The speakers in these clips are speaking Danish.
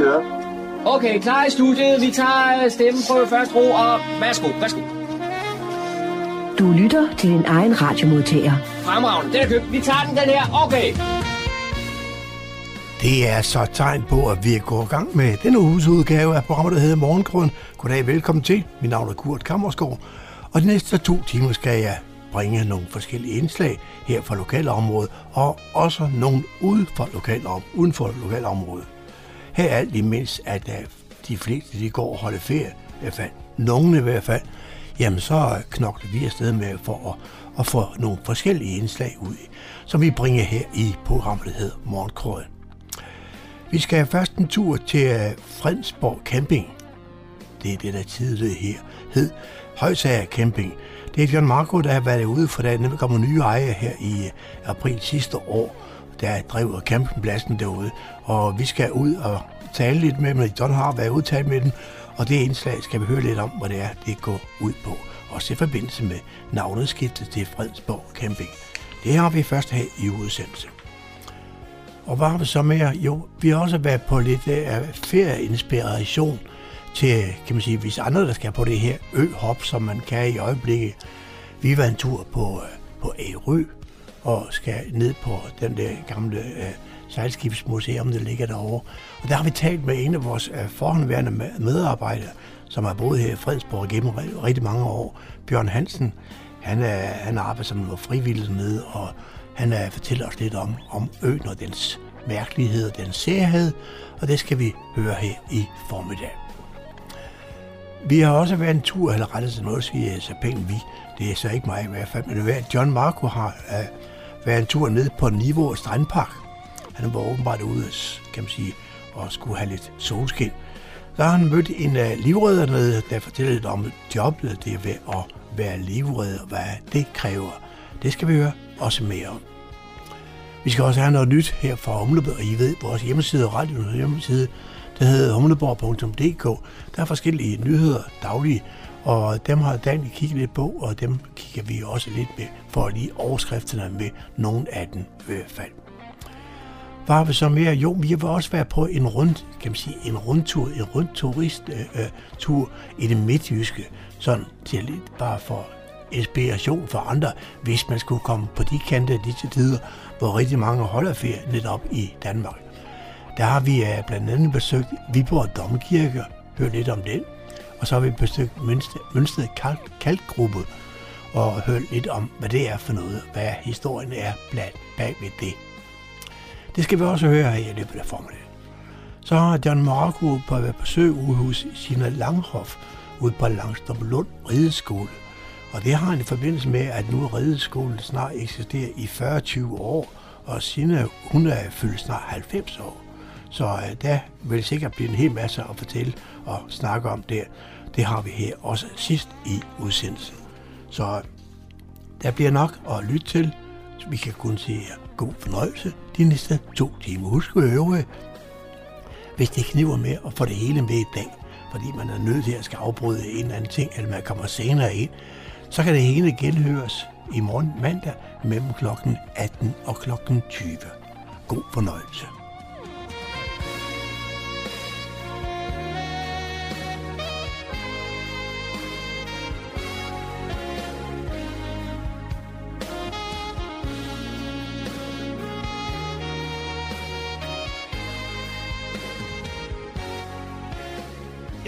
Kører. Okay, klar i studiet. Vi tager øh, stemmen på første ro, og værsgo, værsgo. Du lytter til din egen radiomodtager. Fremragende, den er købt. Vi tager den, den her. Okay. Det er så et tegn på, at vi er gået i gang med denne uges udgave af programmet, der hedder Morgengrund. Goddag, velkommen til. Mit navn er Kurt Kammersgaard, og de næste to timer skal jeg bringe nogle forskellige indslag her fra lokalområdet, og også nogle uden for lokalom, uden for lokalområdet. Her er alt imens, at øh, de fleste de går og holder ferie, i hvert fald nogle i hvert fald, jamen så knokler vi afsted med for at, at få nogle forskellige indslag ud, som vi bringer her i programmet, der hedder Morgenkrøden. Vi skal først en tur til øh, Fredensborg Camping. Det er det, der tidligere her hed Højsager Camping. Det er John Marco, der har været ude, for der kommer nye ejere her i øh, april sidste år, der driver campingpladsen derude. Og vi skal ud og tale lidt med dem. John har været ude tale med dem, og det indslag skal vi høre lidt om, hvad det er, det går ud på. Også i forbindelse med navneskiftet til Fredsborg Camping. Det har vi først her i udsendelse. Og hvad har vi så med? Jo, vi har også været på lidt øh, af ferieinspiration til, kan man sige, hvis andre, der skal på det her øhop, som man kan i øjeblikket. Vi var en tur på, øh, på Ærø og skal ned på den der gamle øh, sejlskibsmuseum, der ligger derovre. Og der har vi talt med en af vores øh, forhåndværende medarbejdere, som har boet her i Fredsborg gennem rigtig mange år, Bjørn Hansen. Han, er, han arbejder som noget frivillig nede, og han er, fortæller os lidt om, om øen og dens mærkelighed og dens særhed, og det skal vi høre her i formiddag. Vi har også været en tur, eller rettet sig noget, siger øh, så pænt vi. Det er så ikke mig i hvert fald, men det er John Marco har uh, været en tur ned på Niveau Strandpark. Han var åbenbart ude, kan man sige, og skulle have lidt solskin. Så har han mødt en uh, livredder der fortæller lidt om jobbet, det er ved at være livredder, hvad det kræver. Det skal vi høre også mere om. Vi skal også have noget nyt her fra Humleborg, og I ved, vores hjemmeside, radioens hjemmeside, der hedder humleborg.dk. Der er forskellige nyheder daglige, og dem har Dan kigget lidt på, og dem kigger vi også lidt med, for lige overskrifterne med nogle af dem i hvert fald var vi så mere? Jo, vi var også være på en rund, kan man sige, en rundtur, en rund turisttur øh, øh i det midtjyske, sådan til lidt bare for inspiration for andre, hvis man skulle komme på de kanter af disse tider, hvor rigtig mange holder ferie netop i Danmark. Der har vi uh, blandt andet besøgt Viborg Domkirke, hørt lidt om den, og så har vi besøgt Mønsted, Mønsted Kalk, Kalkgruppe og hørt lidt om, hvad det er for noget, hvad historien er blandt bag ved det. Det skal vi også høre her i løbet af formiddagen. Så har John Marco på at være besøg ude hos Sina Langhoff ude på Langstrømlund Rideskole. Og det har han i forbindelse med, at nu Rideskolen snart eksisterer i 40-20 år, og Sina, hun er fyldt snart 90 år. Så uh, der vil sikkert blive en hel masse at fortælle og snakke om der. Det har vi her også sidst i udsendelsen. Så øh, der bliver nok at lytte til. Så vi kan kun sige god fornøjelse de næste to timer. Husk at øve, hvis det kniver med at få det hele med i dag, fordi man er nødt til at skal afbryde en eller anden ting, eller man kommer senere ind, så kan det hele genhøres i morgen mandag mellem kl. 18 og kl. 20. God fornøjelse.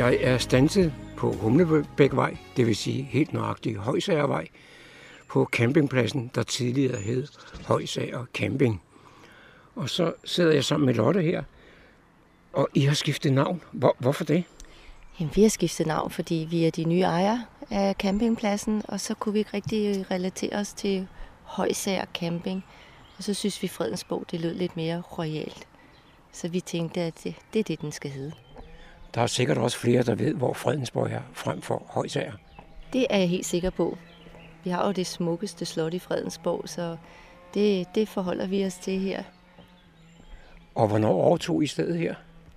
Jeg er stanset på Humlebækvej, det vil sige helt nøjagtigt Højsagervej, på campingpladsen, der tidligere hed Højsager Camping. Og så sidder jeg sammen med Lotte her, og I har skiftet navn. Hvor, hvorfor det? Jamen, vi har skiftet navn, fordi vi er de nye ejere af campingpladsen, og så kunne vi ikke rigtig øh, relatere os til Højsager Camping. Og så synes vi, Fredensborg det lød lidt mere royalt. Så vi tænkte, at det, det er det, den skal hedde. Der er sikkert også flere, der ved, hvor Fredensborg er frem for Højsager. Det er jeg helt sikker på. Vi har jo det smukkeste slot i Fredensborg, så det, det forholder vi os til her. Og hvornår overtog I stedet her?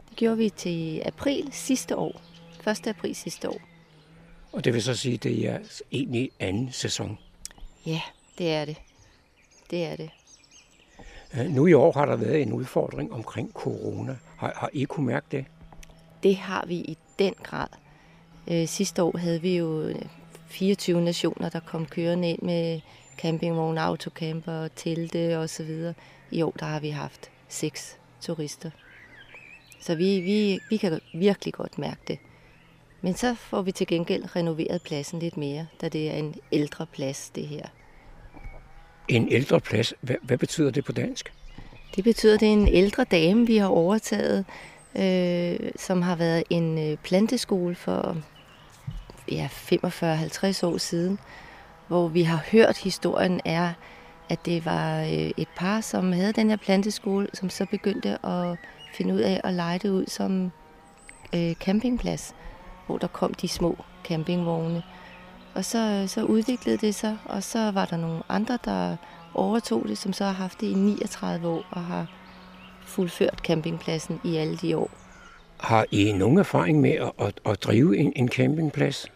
Det gjorde vi til april sidste år. 1. april sidste år. Og det vil så sige, at det er egentlig anden sæson. Ja, det er det. Det er det. Nu i år har der været en udfordring omkring corona. Har, har I kunne mærke det? Det har vi i den grad. Øh, sidste år havde vi jo 24 øh, nationer, der kom kørende ind med campingvogn, autocamper, telte osv. I år der har vi haft seks turister. Så vi, vi, vi kan virkelig godt mærke det. Men så får vi til gengæld renoveret pladsen lidt mere, da det er en ældre plads, det her. En ældre plads, hvad, hvad betyder det på dansk? Det betyder, at det er en ældre dame, vi har overtaget, øh, som har været en øh, planteskole for ja, 45-50 år siden, hvor vi har hørt historien er, at det var øh, et par, som havde den her planteskole, som så begyndte at finde ud af at lege det ud som øh, campingplads, hvor der kom de små campingvogne. Og så, så udviklede det sig, og så var der nogle andre, der overtog det, som så har haft det i 39 år og har fuldført campingpladsen i alle de år. Har I nogen erfaring med at, at, at drive en, en campingplads?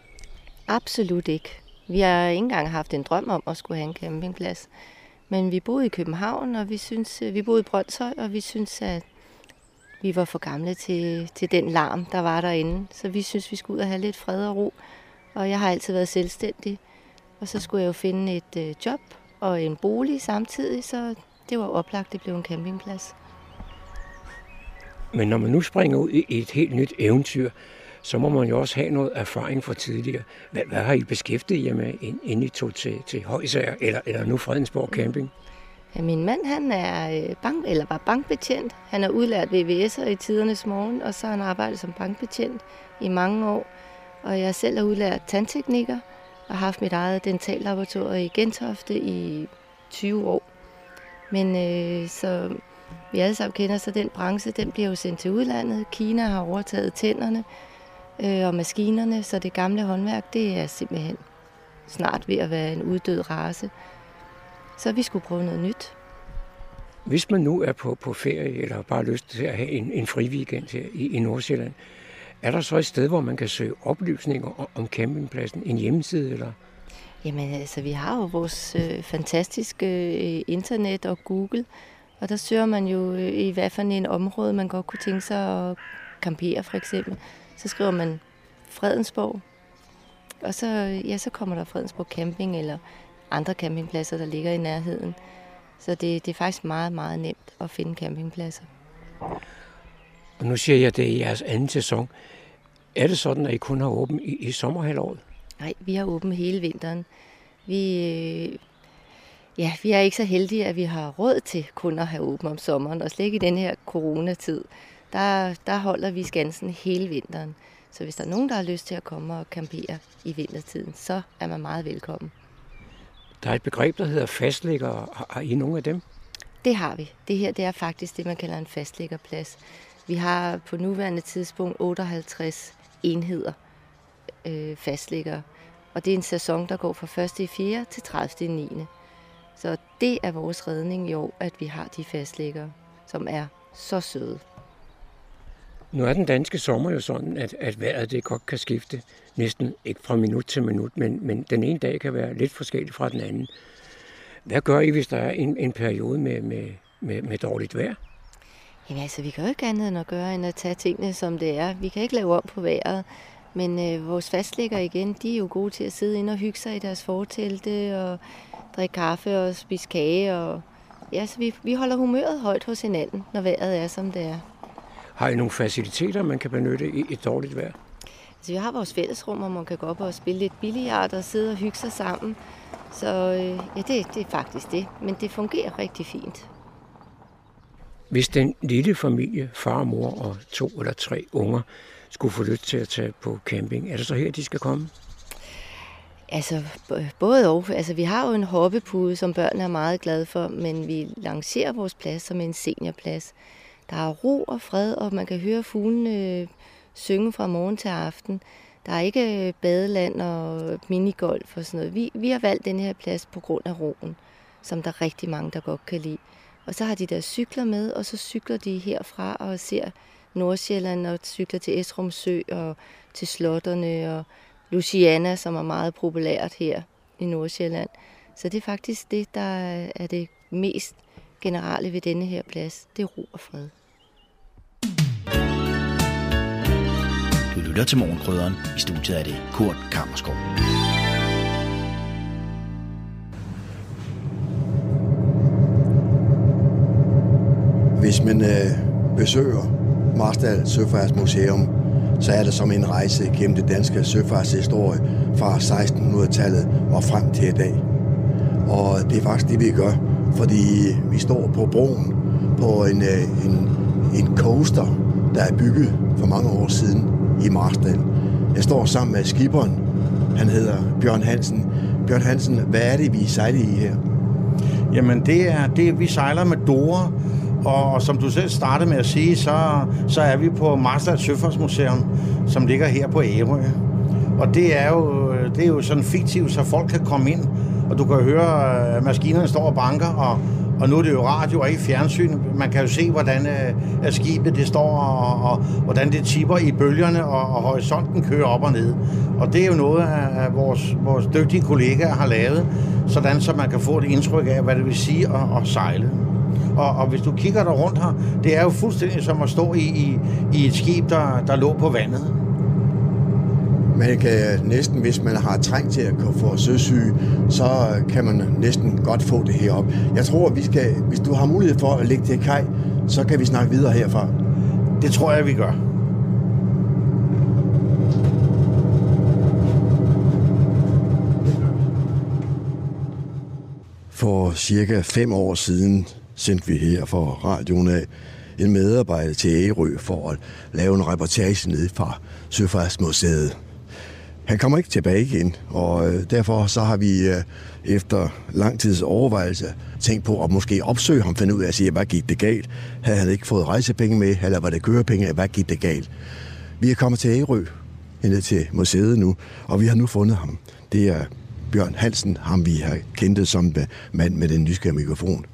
Absolut ikke. Vi har ikke engang haft en drøm om at skulle have en campingplads. Men vi boede i København, og vi synes, vi boede i Brøndshøj, og vi synes, at vi var for gamle til, til den larm, der var derinde. Så vi synes, vi skulle ud og have lidt fred og ro. Og jeg har altid været selvstændig. Og så skulle jeg jo finde et øh, job og en bolig samtidig, så det var oplagt, det blev en campingplads. Men når man nu springer ud i et helt nyt eventyr, så må man jo også have noget erfaring fra tidligere. Hvad, hvad har I beskæftiget jer med, inden I tog til, til Højsager, eller, eller nu Fredensborg Camping? Ja, min mand han er øh, bank, eller var bankbetjent. Han er udlært VVS'er i tidernes morgen, og så har han arbejdet som bankbetjent i mange år. Og jeg selv er udlært tandtekniker og har haft mit eget dentallaboratorium i Gentofte i 20 år. Men øh, så vi alle sammen kender, så den branche, den bliver jo sendt til udlandet. Kina har overtaget tænderne øh, og maskinerne, så det gamle håndværk, det er simpelthen snart ved at være en uddød race. Så vi skulle prøve noget nyt. Hvis man nu er på, på ferie, eller bare lyst til at have en, en fri weekend her i, i Nordsjælland, er der så et sted, hvor man kan søge oplysninger om campingpladsen? En hjemmeside, eller? Jamen altså, vi har jo vores øh, fantastiske øh, internet og Google, og der søger man jo øh, i hvad for en område, man godt kunne tænke sig at campere for eksempel. Så skriver man Fredensborg, og så, ja, så kommer der Fredensborg Camping eller andre campingpladser, der ligger i nærheden. Så det, det er faktisk meget, meget nemt at finde campingpladser. Og nu siger jeg, at det er jeres anden sæson. Er det sådan, at I kun har åbent i, i sommerhalvåret? Nej, vi har åbent hele vinteren. Vi, øh, ja, vi er ikke så heldige, at vi har råd til kun at have åbent om sommeren, og slet ikke i den her coronatid. Der, der holder vi skansen hele vinteren. Så hvis der er nogen, der har lyst til at komme og campere i vintertiden, så er man meget velkommen. Der er et begreb, der hedder fastlægger. Har, I nogen af dem? Det har vi. Det her det er faktisk det, man kalder en fastlæggerplads. Vi har på nuværende tidspunkt 58 enheder øh, fastlæggere. Og det er en sæson, der går fra 1. i 4. til 30. i 9. Så det er vores redning i år, at vi har de fastlæggere, som er så søde. Nu er den danske sommer jo sådan, at, at vejret det godt kan skifte næsten ikke fra minut til minut, men, men den ene dag kan være lidt forskellig fra den anden. Hvad gør I, hvis der er en, en periode med, med, med, med dårligt vejr? Jamen altså, vi kan jo ikke andet end at gøre, end at tage tingene, som det er. Vi kan ikke lave om på vejret. Men øh, vores fastlægger igen, de er jo gode til at sidde inde og hygge sig i deres fortelte og drikke kaffe og spise kage. Og, ja, så vi, vi holder humøret højt hos hinanden, når vejret er, som det er. Har I nogle faciliteter, man kan benytte i et dårligt vejr? Altså, vi har vores fællesrum, hvor man kan gå op og spille lidt billiard og sidde og hygge sig sammen. Så øh, ja, det, det er faktisk det. Men det fungerer rigtig fint. Hvis den lille familie, far, mor og to eller tre unger, skulle få lyst til at tage på camping, er det så her, de skal komme? Altså, både og. Altså, vi har jo en hoppepude, som børnene er meget glade for, men vi lancerer vores plads som en seniorplads. Der er ro og fred, og man kan høre fuglene øh, synge fra morgen til aften. Der er ikke øh, badeland og minigolf og sådan noget. Vi, vi har valgt den her plads på grund af roen, som der er rigtig mange, der godt kan lide. Og så har de der cykler med, og så cykler de herfra og ser Nordsjælland og cykler til Esrum Sø og til slotterne og Luciana, som er meget populært her i Nordsjælland. Så det er faktisk det, der er det mest generelle ved denne her plads. Det er ro og fred. Du lytter til Morgenkrydderen. I studiet er det Kurt Kammerskov. Hvis man øh, besøger Marstal Søfartsmuseum, så er det som en rejse gennem det danske søfartshistorie fra 1600-tallet og frem til i dag. Og det er faktisk det, vi gør, fordi vi står på broen på en, øh, en, en coaster, der er bygget for mange år siden i Marstal. Jeg står sammen med skiberen. Han hedder Bjørn Hansen. Bjørn Hansen, hvad er det, vi sejler i her? Jamen, det er det, vi sejler med Dora, og som du selv startede med at sige, så, så er vi på Marstal Søfartsmuseum, som ligger her på Ærø. Og det er jo, det er jo sådan fiktivt, så folk kan komme ind, og du kan høre, at maskinerne står og banker, og, og nu er det jo radio og ikke fjernsyn. Man kan jo se, hvordan uh, skibet det står, og, og hvordan det tipper i bølgerne, og, og horisonten kører op og ned. Og det er jo noget, af, af vores, vores dygtige kollegaer har lavet, sådan så man kan få et indtryk af, hvad det vil sige at, at sejle. Og, og hvis du kigger der rundt her, det er jo fuldstændig som at stå i, i, i et skib, der, der lå på vandet. Man kan næsten, hvis man har trængt til at få søsyge, så kan man næsten godt få det herop. Jeg tror, vi skal, hvis du har mulighed for at lægge til kaj, så kan vi snakke videre herfra. Det tror jeg, vi gør. For cirka fem år siden sendte vi her for radioen af en medarbejder til Ærø for at lave en reportage ned fra Søfartsmuseet. Han kommer ikke tilbage igen, og øh, derfor så har vi øh, efter lang tids overvejelse tænkt på at måske opsøge ham, finde ud af at sige, hvad gik det galt? Havde han ikke fået rejsepenge med, eller var det kørepenge? Hvad gik det galt? Vi er kommet til Ærø, ned til museet nu, og vi har nu fundet ham. Det er Bjørn Hansen, ham vi har kendt som øh, mand med den nysgerrige mikrofon.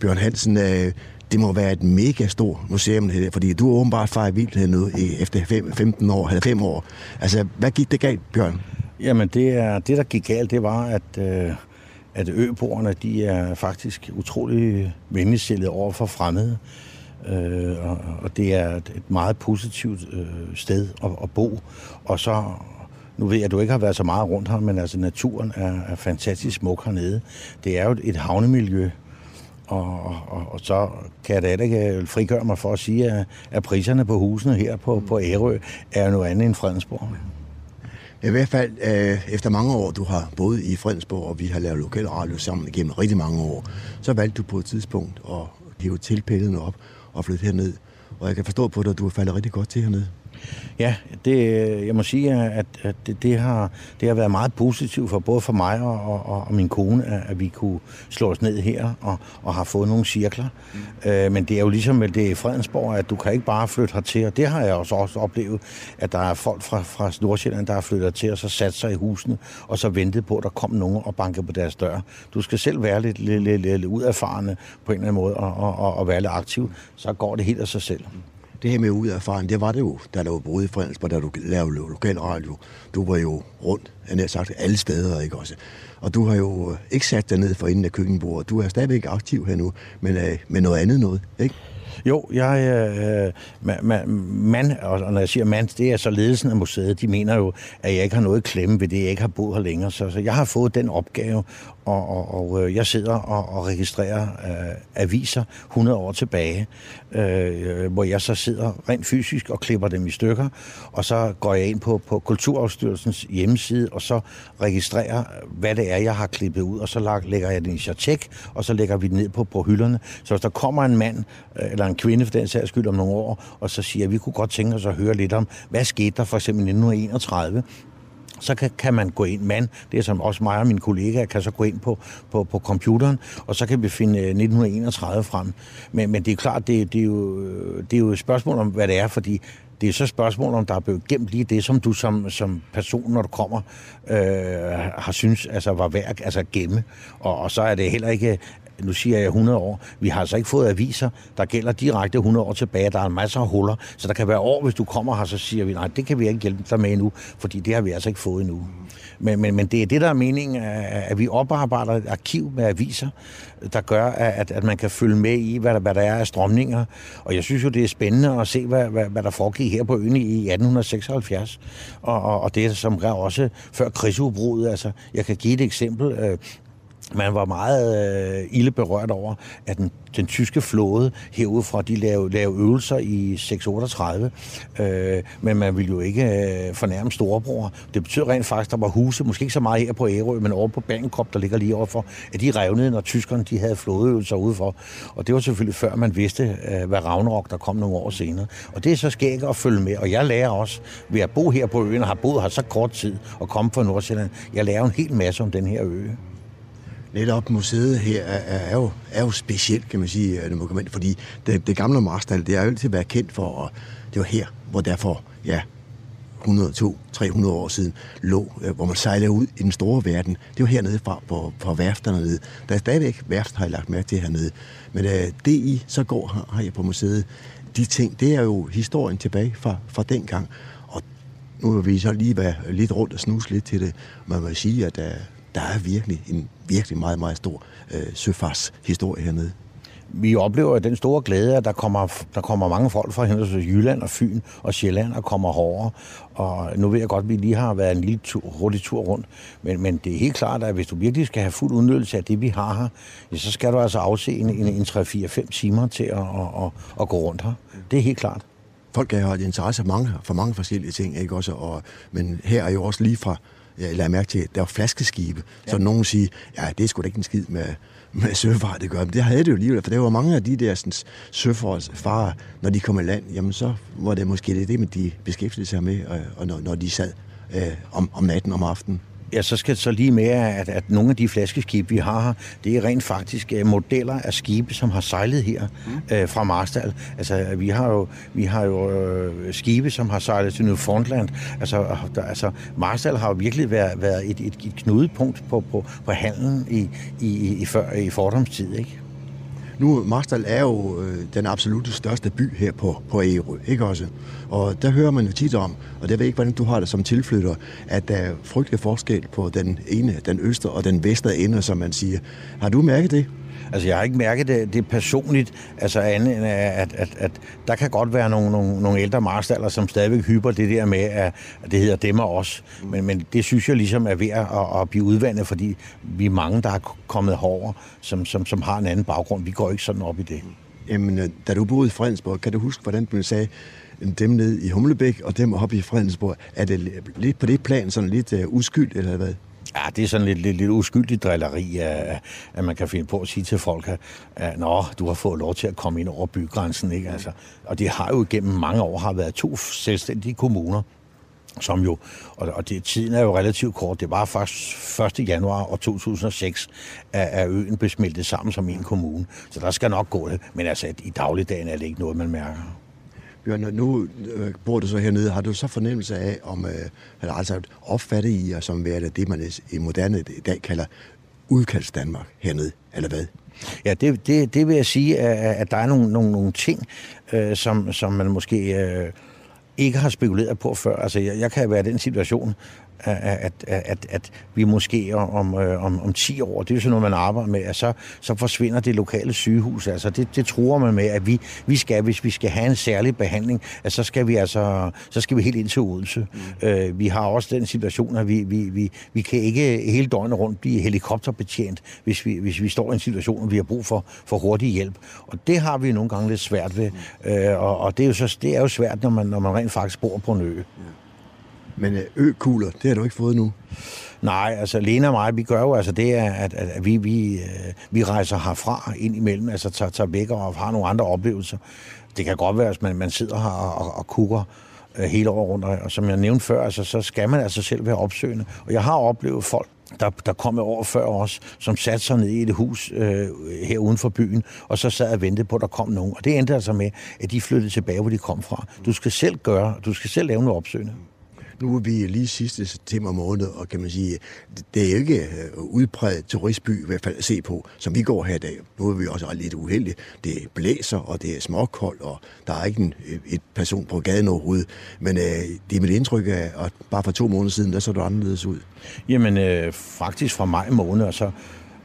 Bjørn Hansen, øh, det må være et mega stort museum, her, fordi du er åbenbart far vildt nu efter 15 år, eller 5 år. Altså, hvad gik det galt, Bjørn? Jamen, det, er, det der gik galt, det var, at, øh, at øboerne, de er faktisk utrolig venligstillede over for fremmede. Øh, og, og det er et meget positivt øh, sted at, at bo. Og så nu ved jeg, at du ikke har været så meget rundt her, men altså naturen er, er fantastisk smuk hernede. Det er jo et havnemiljø, og, og, og så kan jeg da ikke øh, frigøre mig for at sige, at, at priserne på husene her på, på Ærø er noget andet end Fredensborg. I hvert fald øh, efter mange år, du har boet i Fredensborg, og vi har lavet lokal radio sammen igennem rigtig mange år, så valgte du på et tidspunkt at hæve tilpældene op og flytte herned. Og jeg kan forstå på dig, at du har faldet rigtig godt til hernede. Ja, det, jeg må sige, at, at det, det, har, det har været meget positivt for både for mig og, og, og min kone, at, at vi kunne slå os ned her og, og har fået nogle cirkler. Mm. Øh, men det er jo ligesom det er i Fredensborg, at du kan ikke bare flytte hertil, og det har jeg også, også oplevet, at der er folk fra, fra Nordsjælland, der har flyttet til og så sat sig i husene, og så ventet på, at der kom nogen og bankede på deres dør. Du skal selv være lidt, lidt, lidt, lidt uderfarende på en eller anden måde og, og, og være lidt aktiv, så går det helt af sig selv det her med ud af erfaring, det var det jo, da der var boet i Fredensborg, da du lavede lokal radio. Du var jo rundt, jeg har sagt, alle steder, ikke også? Og du har jo øh, ikke sat dig ned for inden af køkkenbordet. Du er stadigvæk aktiv her nu, men øh, med noget andet noget, ikke? Jo, jeg øh, man, og når jeg siger mand, det er så ledelsen af museet, de mener jo, at jeg ikke har noget klemme ved det, jeg ikke har boet her længere. Så, så jeg har fået den opgave og, og, og øh, jeg sidder og, og registrerer øh, aviser 100 år tilbage, øh, hvor jeg så sidder rent fysisk og klipper dem i stykker, og så går jeg ind på, på Kulturafstyrelsens hjemmeside, og så registrerer, hvad det er, jeg har klippet ud, og så lægger jeg den i chatek, og så lægger vi den ned på, på hylderne. Så hvis der kommer en mand, øh, eller en kvinde for den sags skyld om nogle år, og så siger, at vi kunne godt tænke os at høre lidt om, hvad skete der for eksempel i 1931, så kan, kan man gå ind, man, det er som også mig og mine kollegaer, kan så gå ind på, på, på computeren, og så kan vi finde øh, 1931 frem. Men, men det er klart, det, det, er jo, øh, det er jo et spørgsmål om, hvad det er, fordi det er så et spørgsmål, om der er blevet gemt lige det, som du som, som person, når du kommer, øh, har synes altså var værd altså at gemme. Og, og så er det heller ikke nu siger jeg 100 år, vi har altså ikke fået aviser, der gælder direkte 100 år tilbage. Der er masser af huller, så der kan være år, hvis du kommer her, så siger vi, nej, det kan vi ikke hjælpe dig med endnu, fordi det har vi altså ikke fået endnu. Men, men, men det er det, der er meningen, at vi oparbejder et arkiv med aviser, der gør, at, at man kan følge med i, hvad der, hvad der er af strømninger. Og jeg synes jo, det er spændende at se, hvad, hvad, hvad der foregik her på øen i 1876. Og, og, og det som også før krigsudbruddet. Altså, jeg kan give et eksempel. Øh, man var meget øh, ille berørt over, at den, den tyske flåde herudfra, de lavede, lavede øvelser i 638, øh, men man ville jo ikke øh, fornærme storebror. Det betyder rent faktisk, at der var huse, måske ikke så meget her på Ærø, men over på Bangkok, der ligger lige overfor, at de revnede, når tyskerne de havde flådeøvelser udefor. Og det var selvfølgelig før man vidste, øh, hvad Ragnarok der kom nogle år senere. Og det er så skægt at følge med, og jeg lærer også ved at bo her på øen, og har boet her så kort tid, og komme fra Nordsjælland, jeg lærer en hel masse om den her ø netop museet her er, er, jo, er jo specielt, kan man sige, øh, når man kommer ind, fordi det, det gamle Marstal, det har jo altid været kendt for, og det var her, hvor derfor, ja, 102, 300 år siden lå, øh, hvor man sejlede ud i den store verden. Det var hernede fra, på, på værfterne nede. Der er stadigvæk værft, har jeg lagt mærke til hernede. Men øh, uh, det I så går her, her på museet, de ting, det er jo historien tilbage fra, fra den gang. Og nu vil vi så lige være lidt rundt og snuse lidt til det. Man må sige, at uh, der er virkelig en virkelig meget, meget stor øh, søfartshistorie hernede. Vi oplever den store glæde, at der kommer, der kommer mange folk fra henholdsvis Jylland og Fyn og Sjælland og kommer hårdere. Og nu ved jeg godt, at vi lige har været en lille tur, hurtig tur rundt. Men, men det er helt klart, at hvis du virkelig skal have fuld udnyttelse af det, vi har her, ja, så skal du altså afse en, en, en 3-4-5 timer til at, at, at, at gå rundt her. Det er helt klart folk have et interesse for mange, for mange forskellige ting, ikke også? Og, men her er jo også lige fra, jeg lader mærke til, at der var flaskeskibe. Ja. Så nogen siger, ja, det er sgu da ikke en skid med, med søfart, det gør. Men det havde det jo alligevel, for der var mange af de der sådan, søfartsfarer, når de kom i land, jamen så var det måske det, det de beskæftigede sig med, og, og når, når de sad øh, om, om natten, om aftenen. Ja, så skal så lige med, at, at nogle af de flaskeskibe, vi har her, det er rent faktisk uh, modeller af skibe, som har sejlet her mm. uh, fra Marstal. Altså, vi har jo, vi har jo uh, skibe, som har sejlet til Newfoundland. Altså, der, altså Marstal har jo virkelig været, været et, et, et knudepunkt på, på, på handelen i, i, i, før, i fordomstid, ikke? Nu, Marstal er jo øh, den absolut største by her på, på Ærø, ikke også? Og der hører man jo tit om, og det ved ikke, hvordan du har det som tilflytter, at der er frygtelig forskel på den ene, den østre og den vestre ende, som man siger. Har du mærket det? Altså, jeg har ikke mærket det, det personligt, altså andet end, at, at, at der kan godt være nogle, nogle, nogle ældre marstaller, som stadigvæk hyper det der med, at, at det hedder dem og os. Men, men det synes jeg ligesom er ved at, at blive udvandet, fordi vi er mange, der er kommet hårdere, som, som, som har en anden baggrund. Vi går ikke sådan op i det. Jamen, øh, da du boede i Fredensborg, kan du huske, hvordan du sagde, dem ned i Humlebæk og dem oppe i Fredensborg, er det lidt på det plan sådan lidt uh, eller hvad? Ja, det er sådan lidt, lidt, lidt uskyldigt drilleri, at, at man kan finde på at sige til folk, at, at Nå, du har fået lov til at komme ind over bygrænsen. Ikke? Altså, og det har jo gennem mange år har været to selvstændige kommuner, som jo, og, og det, tiden er jo relativt kort, det var først 1. januar 2006, at, at øen blev smeltet sammen som en kommune. Så der skal nok gå det, men altså i dagligdagen er det ikke noget, man mærker. Bjørn, nu øh, bor du så hernede. Har du så fornemmelse af, om, øh, eller altså opfatte i jer som værende det, man i moderne i dag kalder udkalds Danmark hernede, eller hvad? Ja, det, det, det vil jeg sige, at, at der er nogle, nogle, nogle ting, øh, som, som man måske øh, ikke har spekuleret på før. Altså, jeg, jeg kan være i den situation, at, at, at, at vi måske om, øh, om, om 10 år, det er jo sådan noget, man arbejder med, at så, så forsvinder det lokale sygehus. Altså det, det tror man med, at vi, vi skal, hvis vi skal have en særlig behandling, at så skal vi altså, så skal vi helt ind til Odense. Mm. Øh, vi har også den situation, at vi, vi, vi, vi kan ikke hele døgnet rundt blive helikopterbetjent, hvis vi, hvis vi står i en situation, hvor vi har brug for, for hurtig hjælp. Og det har vi nogle gange lidt svært ved. Mm. Øh, og og det, er jo så, det er jo svært, når man, når man rent faktisk bor på en ø. Mm. Men øh, økugler, det har du ikke fået nu? Nej, altså Lena og mig, vi gør jo altså det, at, at, at vi, vi, øh, vi rejser herfra ind imellem, altså tager, tager væk og har nogle andre oplevelser. Det kan godt være, at man, man sidder her og, og, og kukker øh, hele året rundt, og som jeg nævnte før, altså, så skal man altså selv være opsøgende. Og jeg har oplevet folk, der, der kom over før os, som satte sig ned i et hus øh, her uden for byen, og så sad og ventede på, at der kom nogen. Og det endte altså med, at de flyttede tilbage, hvor de kom fra. Du skal selv gøre, du skal selv lave noget opsøgende nu er vi lige sidste september måned, og kan man sige, det er ikke øh, udpræget turistby, i hvert fald at se på, som vi går her i dag. Nu er vi også lidt uheldige. Det blæser, og det er småkoldt, og der er ikke en, øh, et person på gaden overhovedet. Men øh, det er mit indtryk af, at bare for to måneder siden, der så det anderledes ud. Jamen, øh, faktisk fra maj måned, og så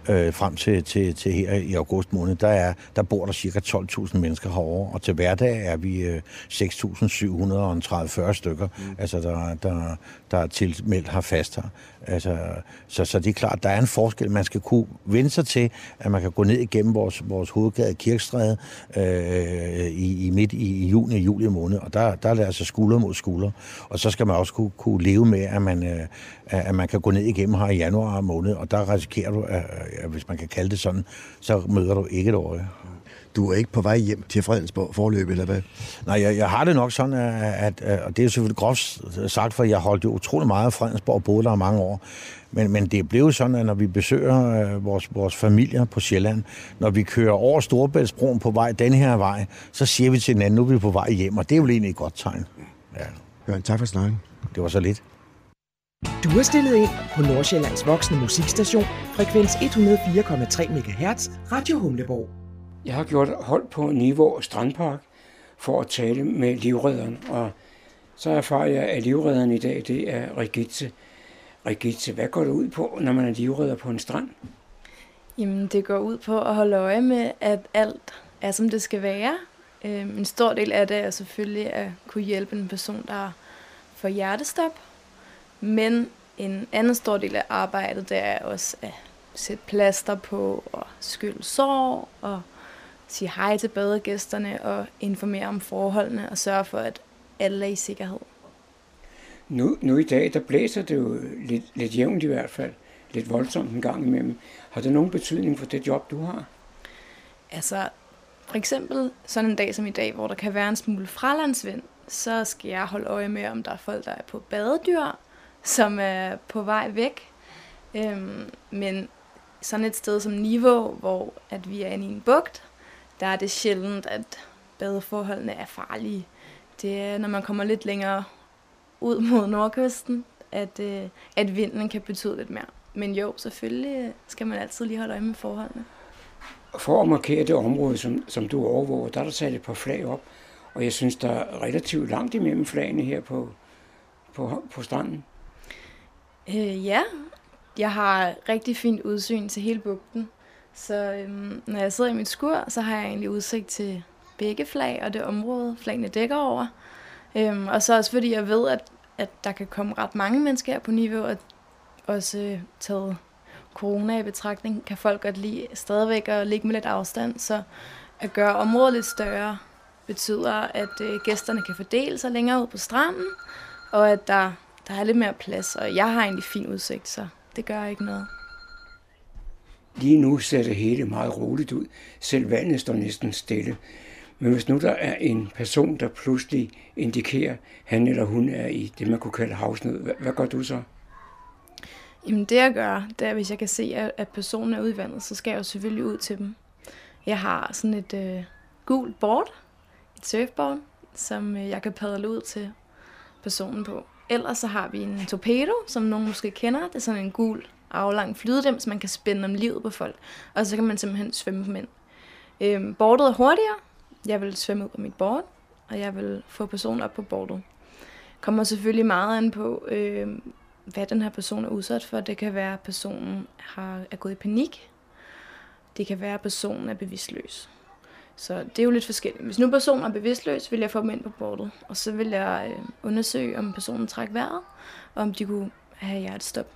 øh, frem til, til, til her i august måned, der, er, der bor der cirka 12.000 mennesker herovre, og til hverdag er vi øh, 6.730 stykker, mm. altså der, der, der er tilmeldt her fast her. Altså, så, så det er klart, der er en forskel. Man skal kunne vende sig til, at man kan gå ned igennem vores, vores hovedgade Kirkestræde øh, i, i midt i, i juni og juli måned, og der, der er det altså skulder mod skulder. Og så skal man også kunne, kunne leve med, at man, øh, at man kan gå ned igennem her i januar måned, og der risikerer du, at, at hvis man kan kalde det sådan, så møder du ikke et øje. Du er ikke på vej hjem til Fredensborg forløb, eller hvad? Nej, jeg, jeg har det nok sådan, at, at, og det er selvfølgelig groft sagt, for jeg holdt jo utrolig meget af Fredensborg og boede der mange år. Men, men det blev sådan, at når vi besøger øh, vores, vores familier på Sjælland, når vi kører over Storebæltsbroen på vej den her vej, så siger vi til hinanden, nu er vi på vej hjem, og det er jo egentlig et godt tegn. Ja. Jørgen, tak for snakken. Det var så lidt. Du har stillet ind på Nordsjællands voksne musikstation, frekvens 104,3 MHz, Radio Humleborg. Jeg har gjort hold på Niveau Strandpark for at tale med livredderen, og så erfarer jeg, at livredderen i dag, det er Regitze. Regitze, hvad går det ud på, når man er livredder på en strand? Jamen, det går ud på at holde øje med, at alt er, som det skal være. Øhm, en stor del af det er selvfølgelig at kunne hjælpe en person, der får hjertestop. Men en anden stor del af arbejdet, det er også at sætte plaster på og skylde sår og sige hej til badegæsterne og informere om forholdene og sørge for, at alle er i sikkerhed. Nu, nu i dag, der blæser det jo lidt, lidt jævnt i hvert fald. Lidt voldsomt en gang imellem. Har det nogen betydning for det job, du har? Altså, for eksempel sådan en dag som i dag, hvor der kan være en smule fralandsvind, så skal jeg holde øje med, om der er folk, der er på badedyr, som er på vej væk. Øhm, men sådan et sted som Niveau, hvor at vi er inde i en bugt, der er det sjældent, at badeforholdene er farlige. Det er, når man kommer lidt længere ud mod nordkysten, at, øh, at vinden kan betyde lidt mere. Men jo, selvfølgelig skal man altid lige holde øje med forholdene. For at markere det område, som, som du overvåger, der er der sat et par flag op, og jeg synes, der er relativt langt imellem flagene her på, på, på stranden. Øh, ja, jeg har rigtig fint udsyn til hele bugten. Så øhm, når jeg sidder i mit skur, så har jeg egentlig udsigt til begge flag og det område, flagene dækker over. Øhm, og så også fordi jeg ved, at, at der kan komme ret mange mennesker her på niveau, og også øh, taget corona i betragtning, kan folk godt lide stadigvæk at ligge med lidt afstand. Så at gøre området lidt større betyder, at øh, gæsterne kan fordele sig længere ud på stranden, og at der, der er lidt mere plads. Og jeg har egentlig fin udsigt, så det gør ikke noget. Lige nu ser det hele meget roligt ud. Selv vandet står næsten stille. Men hvis nu der er en person, der pludselig indikerer, at han eller hun er i det, man kunne kalde havsnød, hvad, hvad gør du så? Jamen det jeg gør, det er, hvis jeg kan se, at personen er ude i vandet, så skal jeg jo selvfølgelig ud til dem. Jeg har sådan et øh, gult board, et surfboard, som øh, jeg kan padle ud til personen på. Ellers så har vi en torpedo, som nogen måske kender. Det er sådan en gul aflang flydedem, så man kan spænde om livet på folk. Og så kan man simpelthen svømme dem ind. Øhm, bordet er hurtigere. Jeg vil svømme ud på mit board, og jeg vil få personen op på bordet. Kommer selvfølgelig meget an på, øh, hvad den her person er udsat for. Det kan være, at personen har, er gået i panik. Det kan være, at personen er bevidstløs. Så det er jo lidt forskelligt. Hvis nu personen er bevidstløs, vil jeg få dem ind på bordet, og så vil jeg øh, undersøge, om personen trækker vejret, og om de kunne have hjertestop.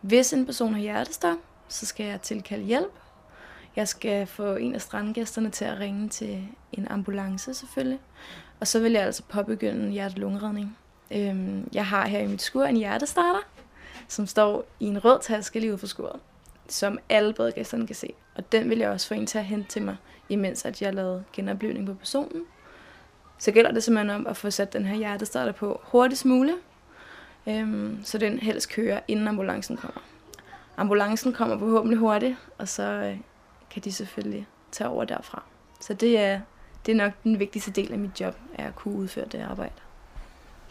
Hvis en person har hjertestop, så skal jeg tilkalde hjælp. Jeg skal få en af strandgæsterne til at ringe til en ambulance selvfølgelig. Og så vil jeg altså påbegynde en hjerte-lungeredning. Øhm, jeg har her i mit skur en hjertestarter, som står i en rød taske lige ude for skuret, som alle badegæsterne kan se. Og den vil jeg også få en til at hente til mig, imens at jeg lavede genoplevning på personen. Så gælder det simpelthen om at få sat den her hjertestarter på hurtigst muligt, øhm, så den helst kører, inden ambulancen kommer. Ambulancen kommer forhåbentlig hurtigt, og så øh, kan de selvfølgelig tage over derfra. Så det er, det er nok den vigtigste del af mit job, er at kunne udføre det arbejde.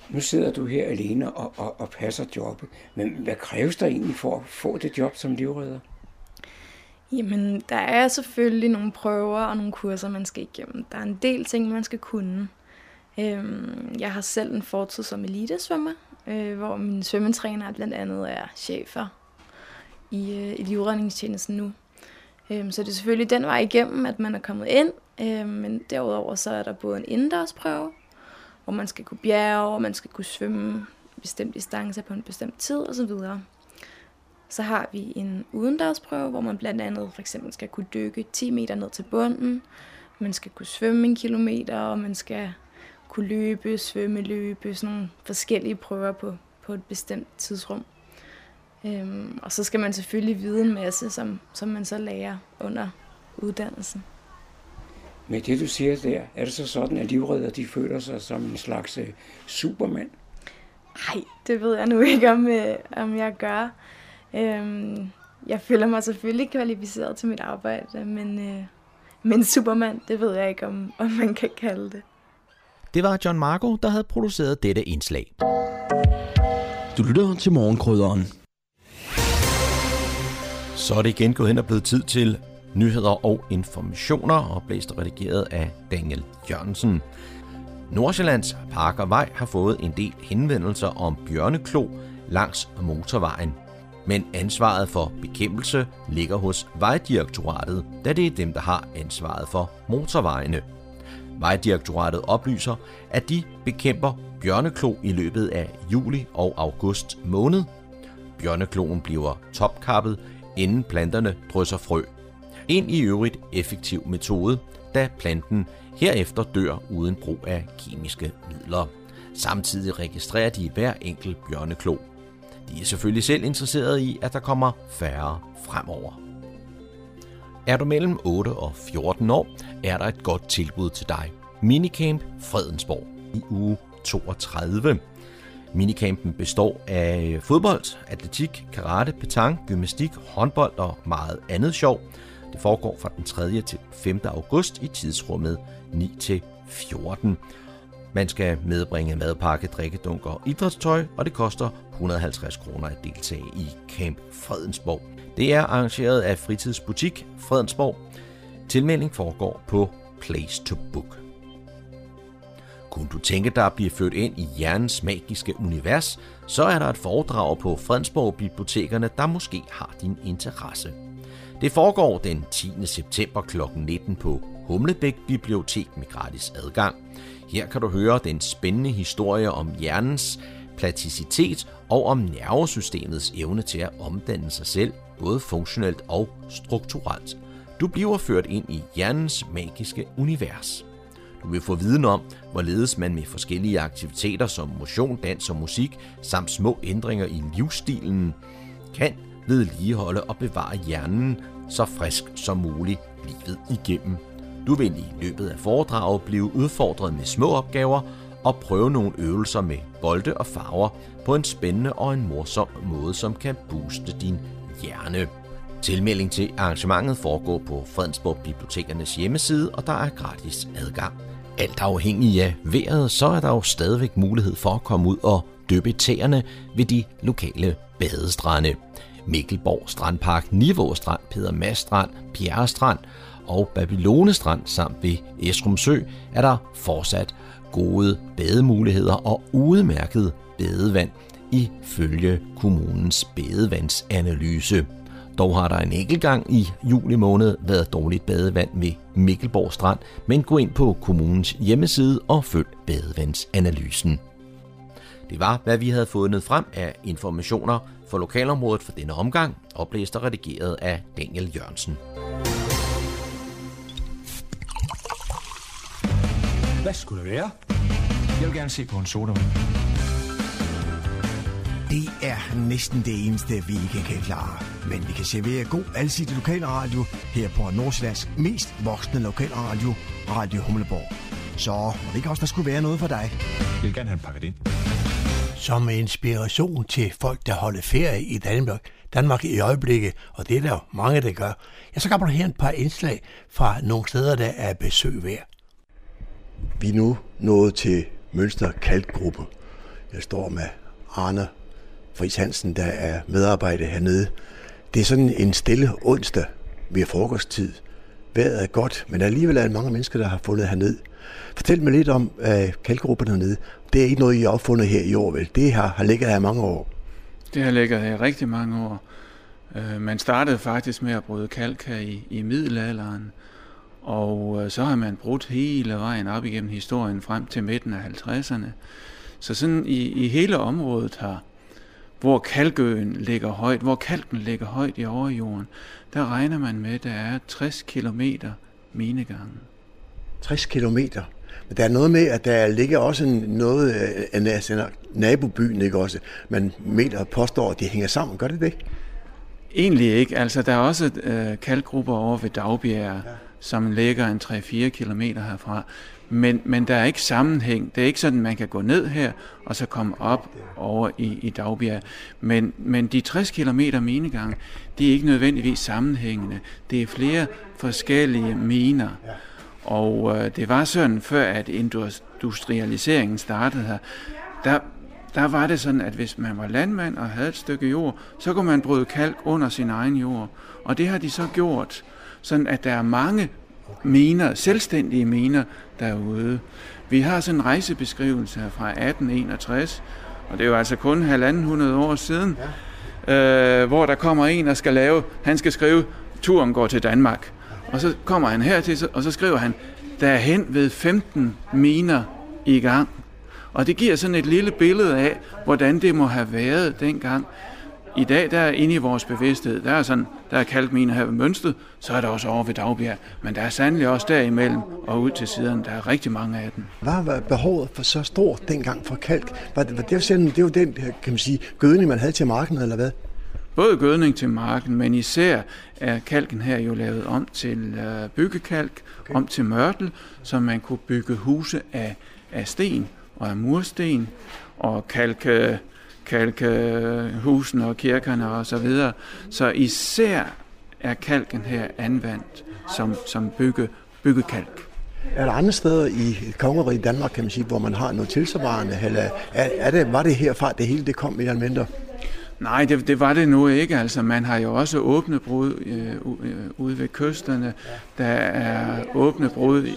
Nu sidder du her alene og, og, og passer jobbet, men hvad kræves der egentlig for at få det job som livredder? Jamen, der er selvfølgelig nogle prøver og nogle kurser, man skal igennem. Der er en del ting, man skal kunne. Øhm, jeg har selv en fortid som elitesvømmer, øh, hvor min svømmetræner blandt andet er chefer i, øh, i livredningstjenesten nu. Øhm, så det er selvfølgelig den vej igennem, at man er kommet ind, øhm, men derudover så er der både en indendørsprøve, hvor man skal kunne bjerge, og man skal kunne svømme bestemt distance på en bestemt tid osv. Så har vi en udendørsprøve, hvor man blandt andet for eksempel skal kunne dykke 10 meter ned til bunden, man skal kunne svømme en kilometer, og man skal kunne løbe, svømme, løbe, sådan nogle forskellige prøver på, på et bestemt tidsrum. Øhm, og så skal man selvfølgelig vide en masse, som, som man så lærer under uddannelsen. Med det, du siger der, er det så sådan, at livredder de føler sig som en slags uh, supermand? Nej, det ved jeg nu ikke, om, øh, om jeg gør. Øhm, jeg føler mig selvfølgelig kvalificeret til mit arbejde, men, øh, men supermand, det ved jeg ikke, om, om man kan kalde det. Det var John Marco, der havde produceret dette indslag. Du lytter til morgenkrydderen. Så er det igen gået hen og blevet tid til nyheder og informationer, og blæst redigeret af Daniel Jørgensen. Nordsjællands Park og Vej har fået en del henvendelser om bjørneklo langs motorvejen. Men ansvaret for bekæmpelse ligger hos Vejdirektoratet, da det er dem, der har ansvaret for motorvejene. Vejdirektoratet oplyser, at de bekæmper bjørneklo i løbet af juli og august måned. Bjørnekloen bliver topkappet, inden planterne drysser frø. En i øvrigt effektiv metode, da planten herefter dør uden brug af kemiske midler. Samtidig registrerer de hver enkelt bjørneklo. De er selvfølgelig selv interesserede i, at der kommer færre fremover. Er du mellem 8 og 14 år, er der et godt tilbud til dig. Minicamp Fredensborg i uge 32. Minicampen består af fodbold, atletik, karate, petang, gymnastik, håndbold og meget andet sjov. Det foregår fra den 3. til 5. august i tidsrummet 9 til 14. Man skal medbringe madpakke, drikkedunk og idrætstøj, og det koster 150 kroner at deltage i Camp Fredensborg. Det er arrangeret af fritidsbutik Fredensborg. Tilmelding foregår på Place to Book. Kunne du tænke dig at blive født ind i hjernens magiske univers, så er der et foredrag på Fredensborg Bibliotekerne, der måske har din interesse. Det foregår den 10. september kl. 19 på Humlebæk Bibliotek med gratis adgang. Her kan du høre den spændende historie om hjernens plasticitet og om nervesystemets evne til at omdanne sig selv, både funktionelt og strukturelt. Du bliver ført ind i hjernens magiske univers. Du vil få viden om, hvorledes man med forskellige aktiviteter som motion, dans og musik, samt små ændringer i livsstilen, kan vedligeholde og bevare hjernen så frisk som muligt livet igennem. Du vil i løbet af foredraget blive udfordret med små opgaver og prøve nogle øvelser med bolde og farver på en spændende og en morsom måde, som kan booste din hjerne. Tilmelding til arrangementet foregår på Fredensborg Bibliotekernes hjemmeside, og der er gratis adgang. Alt afhængig af vejret, så er der jo stadigvæk mulighed for at komme ud og dyppe tæerne ved de lokale badestrande. Mikkelborg Strandpark, Nivå Strand, Peder Mads Strand, Pierre Strand og Babylone Strand samt ved Esrum Sø er der fortsat gode bademuligheder og udmærket badevand ifølge kommunens badevandsanalyse. Dog har der en enkelt gang i juli måned været dårligt badevand ved Mikkelborg Strand, men gå ind på kommunens hjemmeside og følg badevandsanalysen. Det var, hvad vi havde fundet frem af informationer for lokalområdet for denne omgang, oplæst og redigeret af Daniel Jørgensen. Hvad skulle det være? Jeg vil gerne se på en sodavand. Det er næsten det eneste, vi ikke kan klare. Men vi kan servere god alsidig lokalradio her på Nordsjællands mest voksne lokalradio, Radio Humleborg. Så må det ikke også der skulle være noget for dig? Jeg vil gerne have en pakket ind. Som inspiration til folk, der holder ferie i Danmark, Danmark i øjeblikket, og det er der jo mange, der gør, ja, så kan man her et par indslag fra nogle steder, der er besøg værd. Vi er nu nået til Mønster Kalkgruppe. Jeg står med Arne Friis Hansen, der er medarbejder hernede. Det er sådan en stille onsdag ved frokosttid. Vejret er godt, men alligevel er der mange mennesker, der har fundet herned. Fortæl mig lidt om øh, uh, kalkgruppen hernede. Det er ikke noget, I har opfundet her i år, vel? Det har, har ligget her i mange år. Det har ligget her rigtig mange år. Uh, man startede faktisk med at bryde kalk her i, i middelalderen, og uh, så har man brudt hele vejen op igennem historien frem til midten af 50'erne. Så sådan i, i hele området her, hvor kalkøen ligger højt, hvor kalken ligger højt i overjorden, der regner man med, at der er 60 km minegange. 60 kilometer. Men der er noget med, at der ligger også noget af altså, nabobyen, ikke også? Man mener påstår, at de hænger sammen. Gør det det? Egentlig ikke. Altså, der er også øh, kalkgrupper over ved Dagbjerg, ja som ligger en 3-4 km herfra. Men, men der er ikke sammenhæng. Det er ikke sådan, man kan gå ned her, og så komme op over i, i Dagbjerg. Men, men de 60 km minegang, de er ikke nødvendigvis sammenhængende. Det er flere forskellige miner. Og øh, det var sådan, før at industrialiseringen startede her, der, der var det sådan, at hvis man var landmand og havde et stykke jord, så kunne man bryde kalk under sin egen jord. Og det har de så gjort, sådan at der er mange miner, selvstændige miner derude. Vi har sådan en rejsebeskrivelse her fra 1861, og det er jo altså kun halvanden hundrede år siden, ja. øh, hvor der kommer en og skal lave, han skal skrive, turen går til Danmark. Og så kommer han hertil, og så skriver han, der er hen ved 15 miner i gang. Og det giver sådan et lille billede af, hvordan det må have været dengang. I dag, der er inde i vores bevidsthed, der er sådan, der er kalkminer her ved Mønsted, så er der også over ved Dagbjerg, men der er sandelig også derimellem og ud til siden, der er rigtig mange af dem. Hvad var behovet for så stort dengang for kalk? Var det, var det, sådan, det var den, kan man sige, gødning, man havde til marken, eller hvad? Både gødning til marken, men især er kalken her jo lavet om til øh, byggekalk, okay. om til mørtel, så man kunne bygge huse af, af sten og af mursten og kalke kalke husene og kirkerne og så videre. Så især er kalken her anvendt som, som bygge, byggekalk. Er der andre steder i kongeriget Danmark, kan man sige, hvor man har noget tilsvarende, eller er, er det, var det herfra, det hele det kom mere eller mindre? Nej, det, det var det nu ikke. Altså, man har jo også åbne brud øh, øh ude ved kysterne. Der er åbne brud,